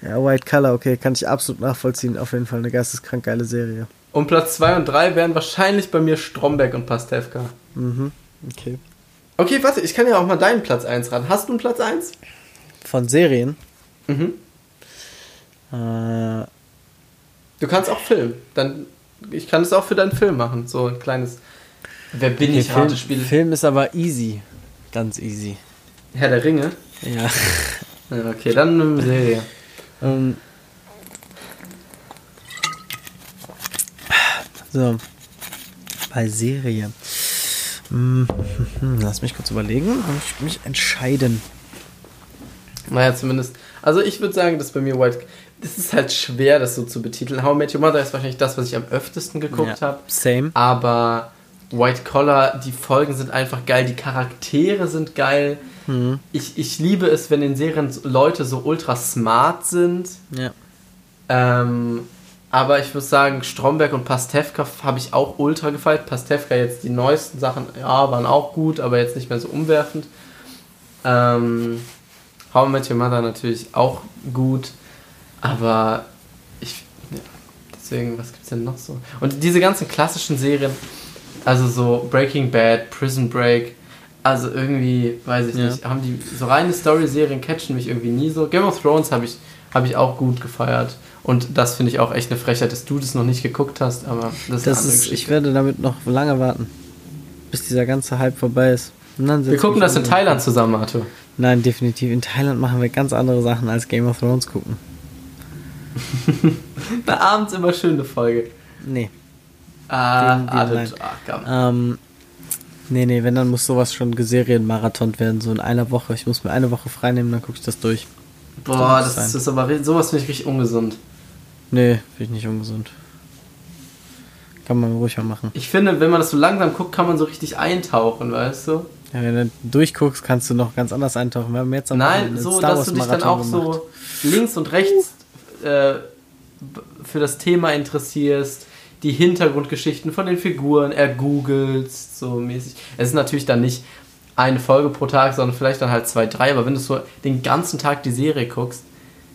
Ja, White Color, okay, kann ich absolut nachvollziehen. Auf jeden Fall eine geisteskrank geile Serie. Und Platz 2 und 3 wären wahrscheinlich bei mir Stromberg und Pastewka. Mhm, okay. Okay, warte, ich kann ja auch mal deinen Platz 1 ran. Hast du einen Platz 1? Von Serien? Mhm. Äh, Du kannst auch Film. Dann, ich kann es auch für deinen Film machen. So ein kleines Wer bin okay, ich Film, Ratespiel. Film ist aber easy. Ganz easy. Herr der Ringe. Ja. Okay, dann eine Serie. Ähm, so. Bei Serie. Hm, Lass mich kurz überlegen. Ich mich entscheiden. Naja, zumindest. Also ich würde sagen, dass bei mir White. Das ist halt schwer, das so zu betiteln. How I Met Your Mother ist wahrscheinlich das, was ich am öftesten geguckt Ja, habe. Same. Aber White Collar, die Folgen sind einfach geil, die Charaktere sind geil. Mhm. Ich, ich liebe es, wenn in Serien Leute so ultra smart sind. Ja. Ähm, aber ich muss sagen, Stromberg und Pastewka habe ich auch ultra gefeiert. Pastewka jetzt die neuesten Sachen, ja, waren auch gut, aber jetzt nicht mehr so umwerfend. Ähm, How I Met Your Mother natürlich auch gut, aber ich, ja, deswegen, was gibt's denn noch so? Und diese ganzen klassischen Serien, also so Breaking Bad, Prison Break, also irgendwie, weiß ich Ja. nicht, haben die so reine Story-Serien catchen mich irgendwie nie so. Game of Thrones habe ich, hab ich auch gut gefeiert. Und das finde ich auch echt eine Frechheit, dass du das noch nicht geguckt hast, aber das ist Das andere ist, ich werde damit noch lange warten. Bis dieser ganze Hype vorbei ist. Wir gucken das in. Thailand zusammen, Arthur. Nein, definitiv. In Thailand machen wir ganz andere Sachen als Game of Thrones gucken. Na, abends immer schöne Folge. Nee. Ah, Den- den nein. ah. Ähm, nee, nee, wenn, dann muss sowas schon geserienmarathon werden, so in einer Woche. Ich muss mir eine Woche frei nehmen, dann gucke ich das durch. Boah, das sein. ist aber, sowas finde ich richtig ungesund. Nee, finde ich nicht ungesund. Kann man ruhig mal machen. Ich finde, wenn man das so langsam guckt, kann man so richtig eintauchen, weißt du? Ja, wenn du durchguckst, kannst du noch ganz anders eintauchen. Wir haben jetzt am Nein, so, Star dass du dich dann Marathon auch gemacht. so links und rechts äh, für das Thema interessierst, die Hintergrundgeschichten von den Figuren ergoogelst, so mäßig. Es ist natürlich dann nicht eine Folge pro Tag, sondern vielleicht dann halt zwei, drei, aber wenn du so den ganzen Tag die Serie guckst,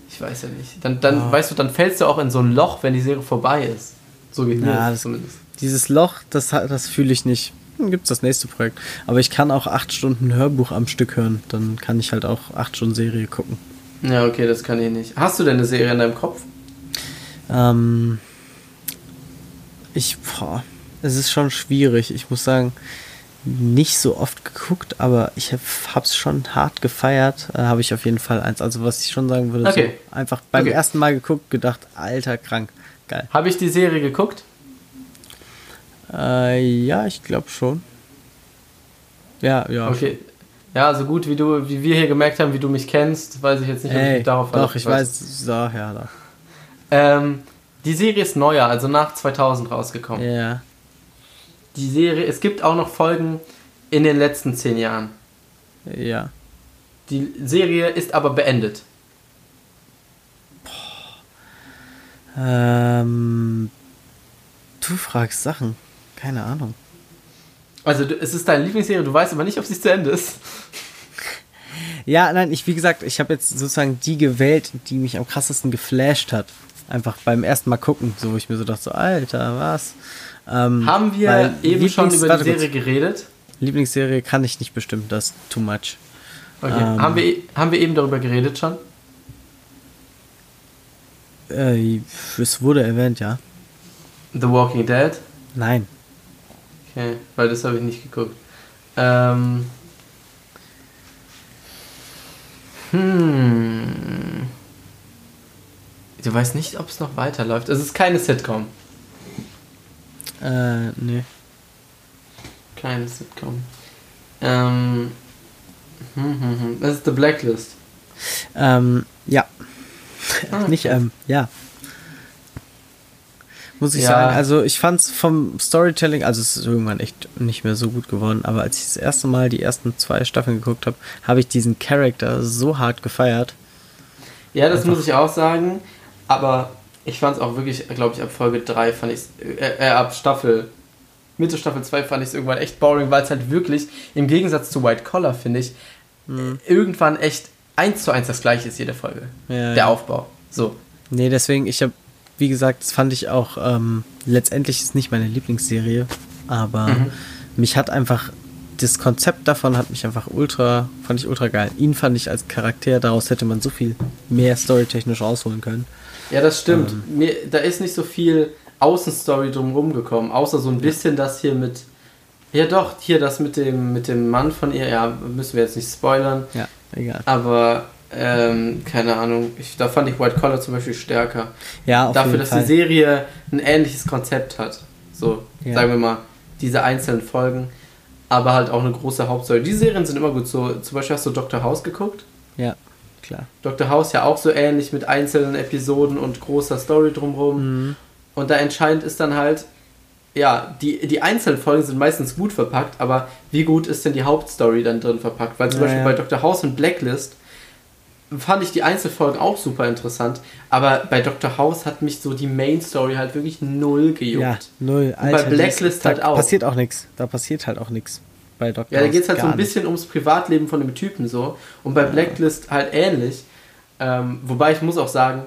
ich weiß ja nicht, dann, dann Ja. weißt du, dann fällst du auch in so ein Loch, wenn die Serie vorbei ist. So geht mir zumindest. Dieses Loch, das, das fühle ich nicht. Dann gibt's das nächste Projekt. Aber ich kann auch acht Stunden Hörbuch am Stück hören. Dann kann ich halt auch acht Stunden Serie gucken. Ja, okay, das kann ich nicht. Hast du denn eine Serie in deinem Kopf? Ähm, ich, boah, es ist schon schwierig. Ich muss sagen, nicht so oft geguckt, aber ich habe es schon hart gefeiert. Äh, habe ich auf jeden Fall eins. Also was ich schon sagen würde, okay. so einfach beim Okay. ersten Mal geguckt, gedacht, alter, krank, geil. Habe ich die Serie geguckt? Äh, ja, ich glaube schon. Ja, ja. Okay. Ja, so gut wie du, wie wir hier gemerkt haben, wie du mich kennst, weiß ich jetzt nicht, ob ich Ey, mich darauf doch, ich verlassen weiß, so, ja, doch. Ähm, die Serie ist neuer, also nach 2000 rausgekommen. Ja, Die Serie, es gibt auch noch Folgen in den letzten zehn Jahren. ja. Die Serie ist aber beendet. Ähm, du fragst Sachen. Keine Ahnung. Also es ist deine Lieblingsserie, du weißt aber nicht, ob sie zu Ende ist. Ja, nein, ich, wie gesagt, ich habe jetzt sozusagen die gewählt, die mich am krassesten geflasht hat. Einfach beim ersten Mal gucken, so wo ich mir so dachte, so, Alter, was? Ähm, Haben wir eben schon Lieblings- über die Serie kurz. geredet? Lieblingsserie kann ich nicht bestimmen, das ist too much. Okay. Ähm. haben, wir, haben wir eben darüber geredet schon? Äh, es wurde erwähnt, ja. The Walking Dead? Nein. Okay, weil das habe ich nicht geguckt. Ähm. Hm. Du weißt nicht, ob es noch weiterläuft. Es ist keine Sitcom. Äh, nee. Keine Sitcom. Ähm. Hm, hm, hm. Das ist The Blacklist. Ähm, ja. Ah, Nicht, ähm, ja. Muss ich Ja. sagen, also ich fand's vom Storytelling, also es ist irgendwann echt nicht mehr so gut geworden, aber als ich das erste Mal die ersten zwei Staffeln geguckt habe, habe ich diesen Charakter so hart gefeiert. Ja, das Einfach- muss ich auch sagen. Aber ich fand es auch wirklich, glaube ich, ab Folge 3 fand ich äh, äh, ab Staffel, Mitte Staffel 2 fand ich es irgendwann echt boring, weil es halt wirklich, im Gegensatz zu White Collar, finde ich, Mhm. irgendwann echt eins zu eins das gleiche ist, jede Folge. Ja, Der ja. Aufbau. So. Nee, deswegen, ich habe, wie gesagt, das fand ich auch, ähm, letztendlich ist nicht meine Lieblingsserie, aber Mhm. mich hat einfach, das Konzept davon hat mich einfach ultra, fand ich ultra geil. Ihn fand ich als Charakter, daraus hätte man so viel mehr storytechnisch rausholen können. Ja, das stimmt. Mir, da ist nicht so viel Außenstory drumherum gekommen, außer so ein bisschen das hier mit. Ja doch, hier das mit dem mit dem Mann von ihr, ja, müssen wir jetzt nicht spoilern, Ja, egal. aber ähm, keine Ahnung, ich, da fand ich White Collar zum Beispiel stärker. Ja, Dafür, dass Fall. die Serie ein ähnliches Konzept hat. So, Ja. sagen wir mal, diese einzelnen Folgen, aber halt auch eine große Hauptstory. Die Serien sind immer gut so. Zum Beispiel hast du Dr. House geguckt. Ja, klar. Dr. House ja auch so ähnlich mit einzelnen Episoden und großer Story drumherum. Mhm. Und da entscheidend ist dann halt, ja, die, die einzelnen Folgen sind meistens gut verpackt, aber wie gut ist denn die Hauptstory dann drin verpackt? Weil zum Ja, Beispiel ja. bei Dr. House und Blacklist fand ich die Einzelfolgen auch super interessant, aber bei Dr. House hat mich so die Main Story halt wirklich null gejuckt. Ja, null. Und bei Blacklist halt auch. passiert auch nichts. Da passiert halt auch nichts. Bei Dr. Ja, da geht es halt so ein bisschen ums Privatleben von dem Typen so. Und bei Blacklist halt ähnlich. Ähm, wobei ich muss auch sagen,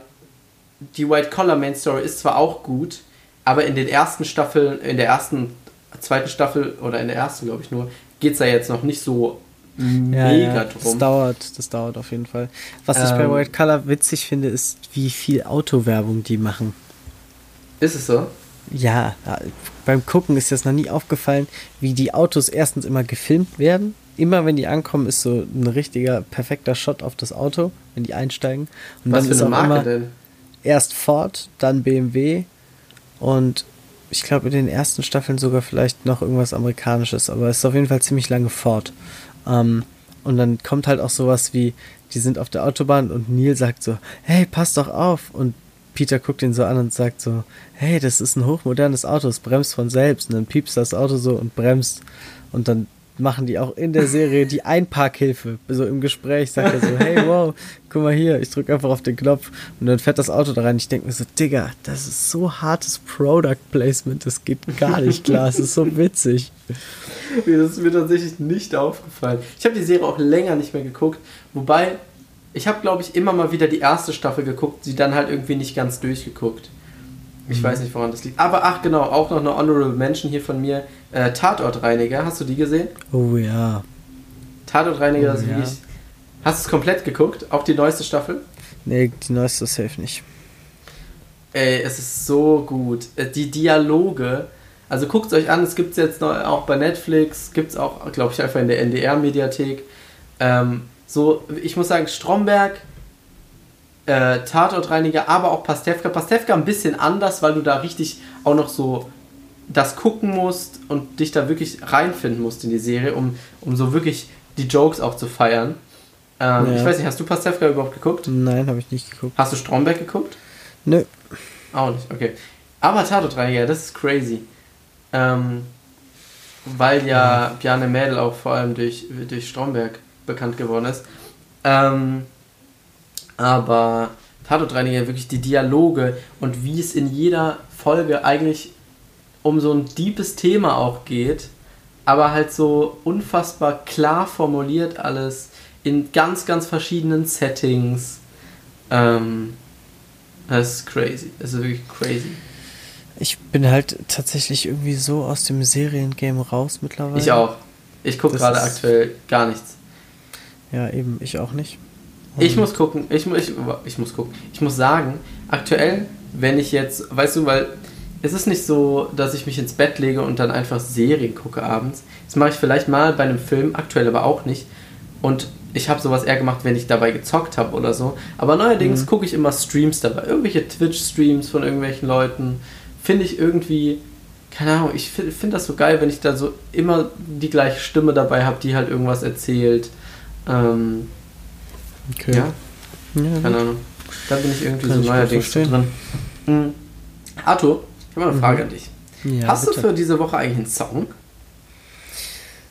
die White Collar Main Story ist zwar auch gut, aber in den ersten Staffeln, in der ersten, zweiten Staffel oder in der ersten, glaube ich nur, geht es da jetzt noch nicht so mega ja, Das drum. dauert, das dauert auf jeden Fall. Was ich bei Ähm. White Color witzig finde, ist, wie viel Autowerbung die machen. Ist es so? Ja, ja, beim Gucken ist das noch nie aufgefallen, wie die Autos erstens immer gefilmt werden. Immer wenn die ankommen, ist so ein richtiger, perfekter Shot auf das Auto, wenn die einsteigen. Und Was dann für ist eine Marke immer denn? erst Ford, dann BMW und ich glaube in den ersten Staffeln sogar vielleicht noch irgendwas Amerikanisches, aber es ist auf jeden Fall ziemlich lange Ford. Ähm, und dann kommt halt auch sowas wie, die sind auf der Autobahn und Neil sagt so, hey, pass doch auf. Und Peter guckt ihn so an und sagt so, hey, das ist ein hochmodernes Auto, es bremst von selbst. Und dann piepst das Auto so und bremst. Und dann machen die auch in der Serie die Einparkhilfe. So im Gespräch sagt er so, hey, wow, guck mal hier, ich drücke einfach auf den Knopf und dann fährt das Auto da rein. Ich denke mir so, Digga, das ist so hartes Product Placement, das geht gar nicht klar, es ist so witzig. Mir das ist mir tatsächlich nicht aufgefallen. Ich habe die Serie auch länger nicht mehr geguckt, wobei ich habe, glaube ich, immer mal wieder die erste Staffel geguckt, sie dann halt irgendwie nicht ganz durchgeguckt. Ich weiß nicht, woran das liegt. Aber ach genau, auch noch eine Honorable Mention hier von mir. Äh, Tatortreiniger, hast du die gesehen? Oh ja. Tatortreiniger Oh, ist ja. Hast du es komplett geguckt? Auch die neueste Staffel? Nee, die neueste safe nicht. Ey, es ist so gut. Äh, die Dialoge, also guckt es euch an, es gibt es jetzt noch, auch bei Netflix, gibt es auch, glaube ich, einfach in der NDR-Mediathek. Ähm, so, ich muss sagen, Stromberg, äh, Tatortreiniger, aber auch Pastewka. Pastewka ein bisschen anders, weil du da richtig auch noch so das gucken musst und dich da wirklich reinfinden musst in die Serie, um, um so wirklich die Jokes auch zu feiern. Ähm, ja. Ich weiß nicht, hast du Pastewka überhaupt geguckt? Nein, habe ich nicht geguckt. Hast du Stromberg geguckt? Nö. Auch nicht, okay. Aber Tatortreiniger, das ist crazy. Ähm, weil ja mhm. Bjarne Mädel auch vor allem durch, durch Stromberg bekannt geworden ist. Ähm, aber Tatortreiniger, wirklich die Dialoge und wie es in jeder Folge eigentlich um so ein deepes Thema auch geht, aber halt so unfassbar klar formuliert alles in ganz, ganz verschiedenen Settings. Ähm, das ist crazy. Das ist wirklich crazy. Ich bin halt tatsächlich irgendwie so aus dem Seriengame raus mittlerweile. Ich auch. Ich gucke gerade aktuell gar nichts. Ja, eben, ich auch nicht. Ich muss gucken, ich, ich, ich muss gucken. Ich muss sagen, aktuell, wenn ich jetzt, weißt du, weil es ist nicht so, dass ich mich ins Bett lege und dann einfach Serien gucke abends. Das mache ich vielleicht mal bei einem Film, aktuell aber auch nicht. Und ich habe sowas eher gemacht, wenn ich dabei gezockt habe oder so. Aber neuerdings mhm. gucke ich immer Streams dabei. Irgendwelche Twitch-Streams von irgendwelchen Leuten. Finde ich irgendwie, keine Ahnung, ich finde find das so geil, wenn ich da so immer die gleiche Stimme dabei habe, die halt irgendwas erzählt. Ähm, okay. Ja. ja keine Ahnung. Da bin ich irgendwie Kann so neuerdings drin. Mhm. Arthur, ich habe eine Frage mhm. an dich. Ja, Hast bitte. du für diese Woche eigentlich einen Song?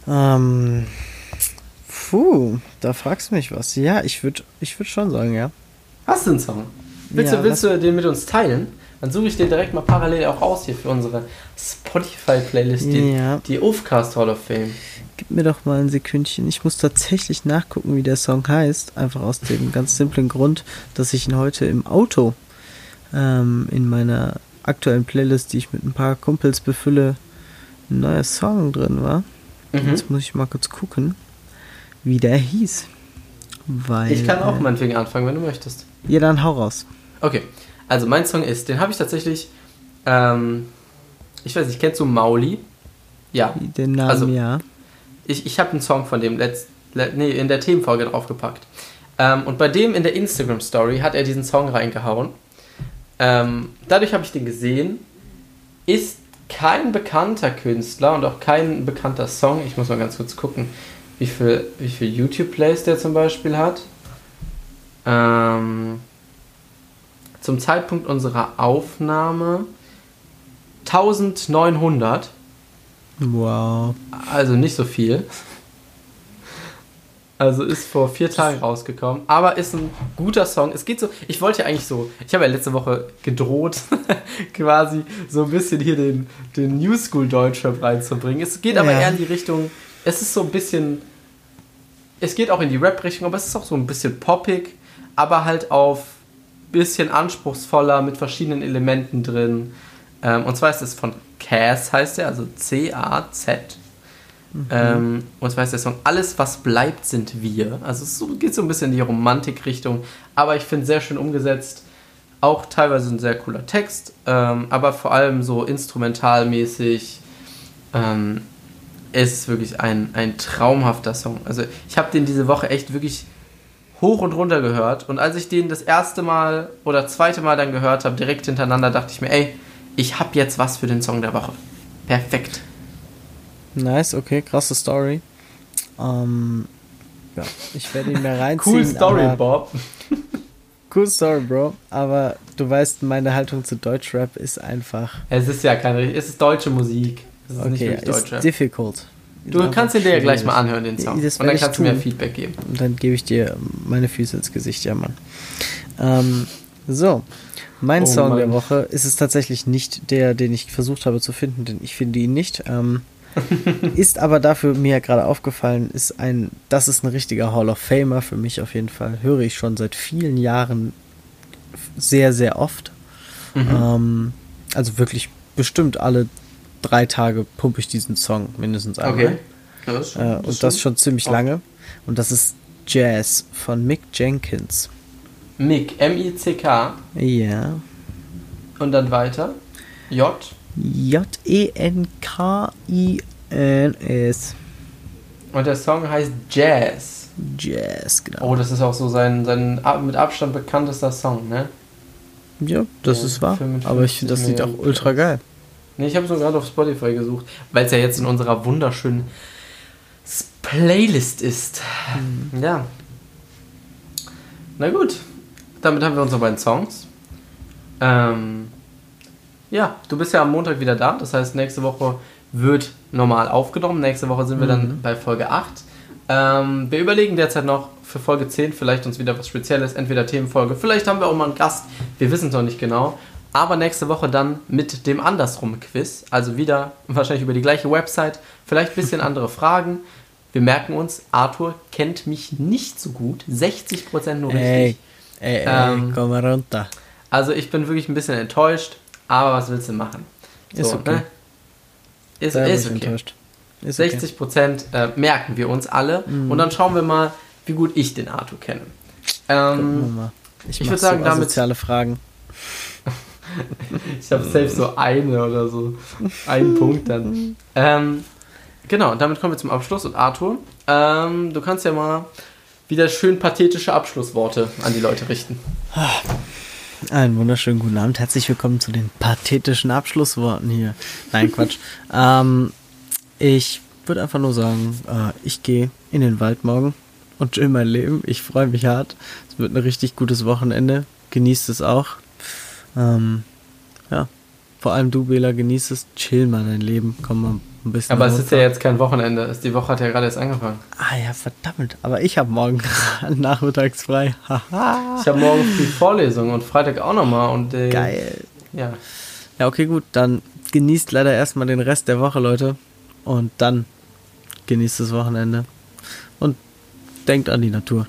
Ähm. Puh, da fragst du mich was. Ja, ich würde ich würd schon sagen, ja. Hast du einen Song? Willst, ja, du, willst du den mit uns teilen? Dann suche ich den direkt mal parallel auch aus hier für unsere Spotify-Playlist, die, ja. die Ofcast Hall of Fame. Gib mir doch mal ein Sekündchen. Ich muss tatsächlich nachgucken, wie der Song heißt. Einfach aus dem ganz simplen Grund, dass ich ihn heute im Auto ähm, in meiner aktuellen Playlist, die ich mit ein paar Kumpels befülle, ein neuer Song drin war. Mhm. Jetzt muss ich mal kurz gucken wie der hieß. Weil, ich kann auch äh, meinetwegen anfangen, wenn du möchtest. Ja, dann hau raus. Okay, also mein Song ist, den habe ich tatsächlich, ähm, ich weiß nicht, kennst du Mauli? Ja. Den Namen, also, ja. Ich, ich habe einen Song von dem letzt, let, nee, in der Themenfolge draufgepackt. Ähm, und bei dem in der Instagram-Story hat er diesen Song reingehauen. Ähm, dadurch habe ich den gesehen. Ist kein bekannter Künstler und auch kein bekannter Song. Ich muss mal ganz kurz gucken wie viel, wie viel YouTube-Plays der zum Beispiel hat. Ähm, zum Zeitpunkt unserer Aufnahme 1900. Wow. Also nicht so viel. Also ist vor vier Tagen rausgekommen, aber ist ein guter Song. Es geht so, ich wollte ja eigentlich so, ich habe ja letzte Woche gedroht, quasi so ein bisschen hier den, den New School Deutschrap reinzubringen. Es geht aber ja. eher in die Richtung, es ist so ein bisschen, es geht auch in die Rap-Richtung, aber es ist auch so ein bisschen poppig, aber halt auf bisschen anspruchsvoller mit verschiedenen Elementen drin. Ähm, und zwar ist es von Cass, heißt er, also C-A-Z. Mhm. Ähm, und zwar ist der Song Alles, was bleibt, sind wir. Also es geht so ein bisschen in die Romantik-Richtung, aber ich finde sehr schön umgesetzt. Auch teilweise ein sehr cooler Text, ähm, aber vor allem so instrumentalmäßig. Ähm, ist wirklich ein, ein traumhafter Song. Also ich habe den diese Woche echt wirklich hoch und runter gehört. Und als ich den das erste Mal oder zweite Mal dann gehört habe, direkt hintereinander, dachte ich mir, ey, ich habe jetzt was für den Song der Woche. Perfekt. Nice, okay, krasse Story. Ähm, ja, ich werde ihn mehr reinziehen. cool Story, Bob. cool Story, Bro. Aber du weißt, meine Haltung zu Deutschrap ist einfach. Es ist ja keine, es ist deutsche Musik. Das ist okay, nicht ist difficult. Du kannst ihn dir ja gleich mal anhören, den Song. Und dann kannst du mir Feedback geben. Und dann gebe ich dir meine Füße ins Gesicht, ja, Mann. Ähm, so, mein oh, Song Mann. der Woche ist es tatsächlich nicht der, den ich versucht habe zu finden, denn ich finde ihn nicht. Ähm, ist aber dafür mir gerade aufgefallen, ist ein, das ist ein richtiger Hall of Famer für mich auf jeden Fall. Höre ich schon seit vielen Jahren sehr, sehr oft. Mhm. Ähm, also wirklich bestimmt alle drei Tage pumpe ich diesen Song mindestens einmal. Okay. Das äh, und das schon ziemlich oft. lange. Und das ist Jazz von Mick Jenkins. Mick, M-I-C-K. Ja. Und dann weiter. J. J-E-N-K-I-N-S. Und der Song heißt Jazz. Jazz, genau. Oh, das ist auch so sein, sein mit Abstand bekanntester Song, ne? Ja, das Ja, ist wahr. 55 Aber ich finde das Lied auch ultra geil. Ne, ich habe so gerade auf Spotify gesucht, weil es ja jetzt in unserer wunderschönen Playlist ist. Ja. Na gut, damit haben wir unsere beiden Songs. Ähm, ja, du bist ja am Montag wieder da, das heißt, nächste Woche wird normal aufgenommen. Nächste Woche sind wir dann Mhm. bei Folge 8. Ähm, wir überlegen derzeit noch für Folge 10 vielleicht uns wieder was Spezielles, entweder Themenfolge, vielleicht haben wir auch mal einen Gast, wir wissen es noch nicht genau. Aber nächste Woche dann mit dem Andersrum-Quiz, also wieder wahrscheinlich über die gleiche Website, vielleicht ein bisschen andere Fragen. Wir merken uns, Arthur kennt mich nicht so gut, 60% nur richtig. Ey, ey, ey, Ähm, komm mal runter. Also ich bin wirklich ein bisschen enttäuscht, aber was willst du machen? Ist okay. Ne? Ist, ist okay. enttäuscht. Ist okay. 60 Prozent äh, merken wir uns alle Mhm. und dann schauen wir mal, wie gut ich den Arthur kenne. Ähm, mal. Ich, ich mach würd sagen, so damit- soziale Fragen. ich habe selbst so eine oder so. Einen Punkt dann. Ähm, genau, und damit kommen wir zum Abschluss. Und Arthur, ähm, du kannst ja mal wieder schön pathetische Abschlussworte an die Leute richten. Einen wunderschönen guten Abend. Herzlich willkommen zu den pathetischen Abschlussworten hier. Nein, Quatsch. ähm, ich würde einfach nur sagen, äh, ich gehe in den Wald morgen und chill mein Leben. Ich freue mich hart. Es wird ein richtig gutes Wochenende. Genießt es auch. Ähm. Vor allem du, Bela, genießt es. Chill mal dein Leben. Komm mal ein bisschen. Aber es ist ja jetzt kein Wochenende. Es- Die Woche hat ja gerade erst angefangen. Ah ja, verdammt. Aber ich habe morgen nachmittags frei. Ich habe morgen früh Vorlesung und Freitag auch nochmal. Und, äh, Geil. Ja. Ja, okay, gut. Dann genießt leider erstmal den Rest der Woche, Leute. Und dann genießt das Wochenende. Und denkt an die Natur.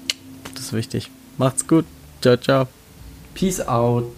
Das ist wichtig. Macht's gut. Ciao, ciao. Peace out.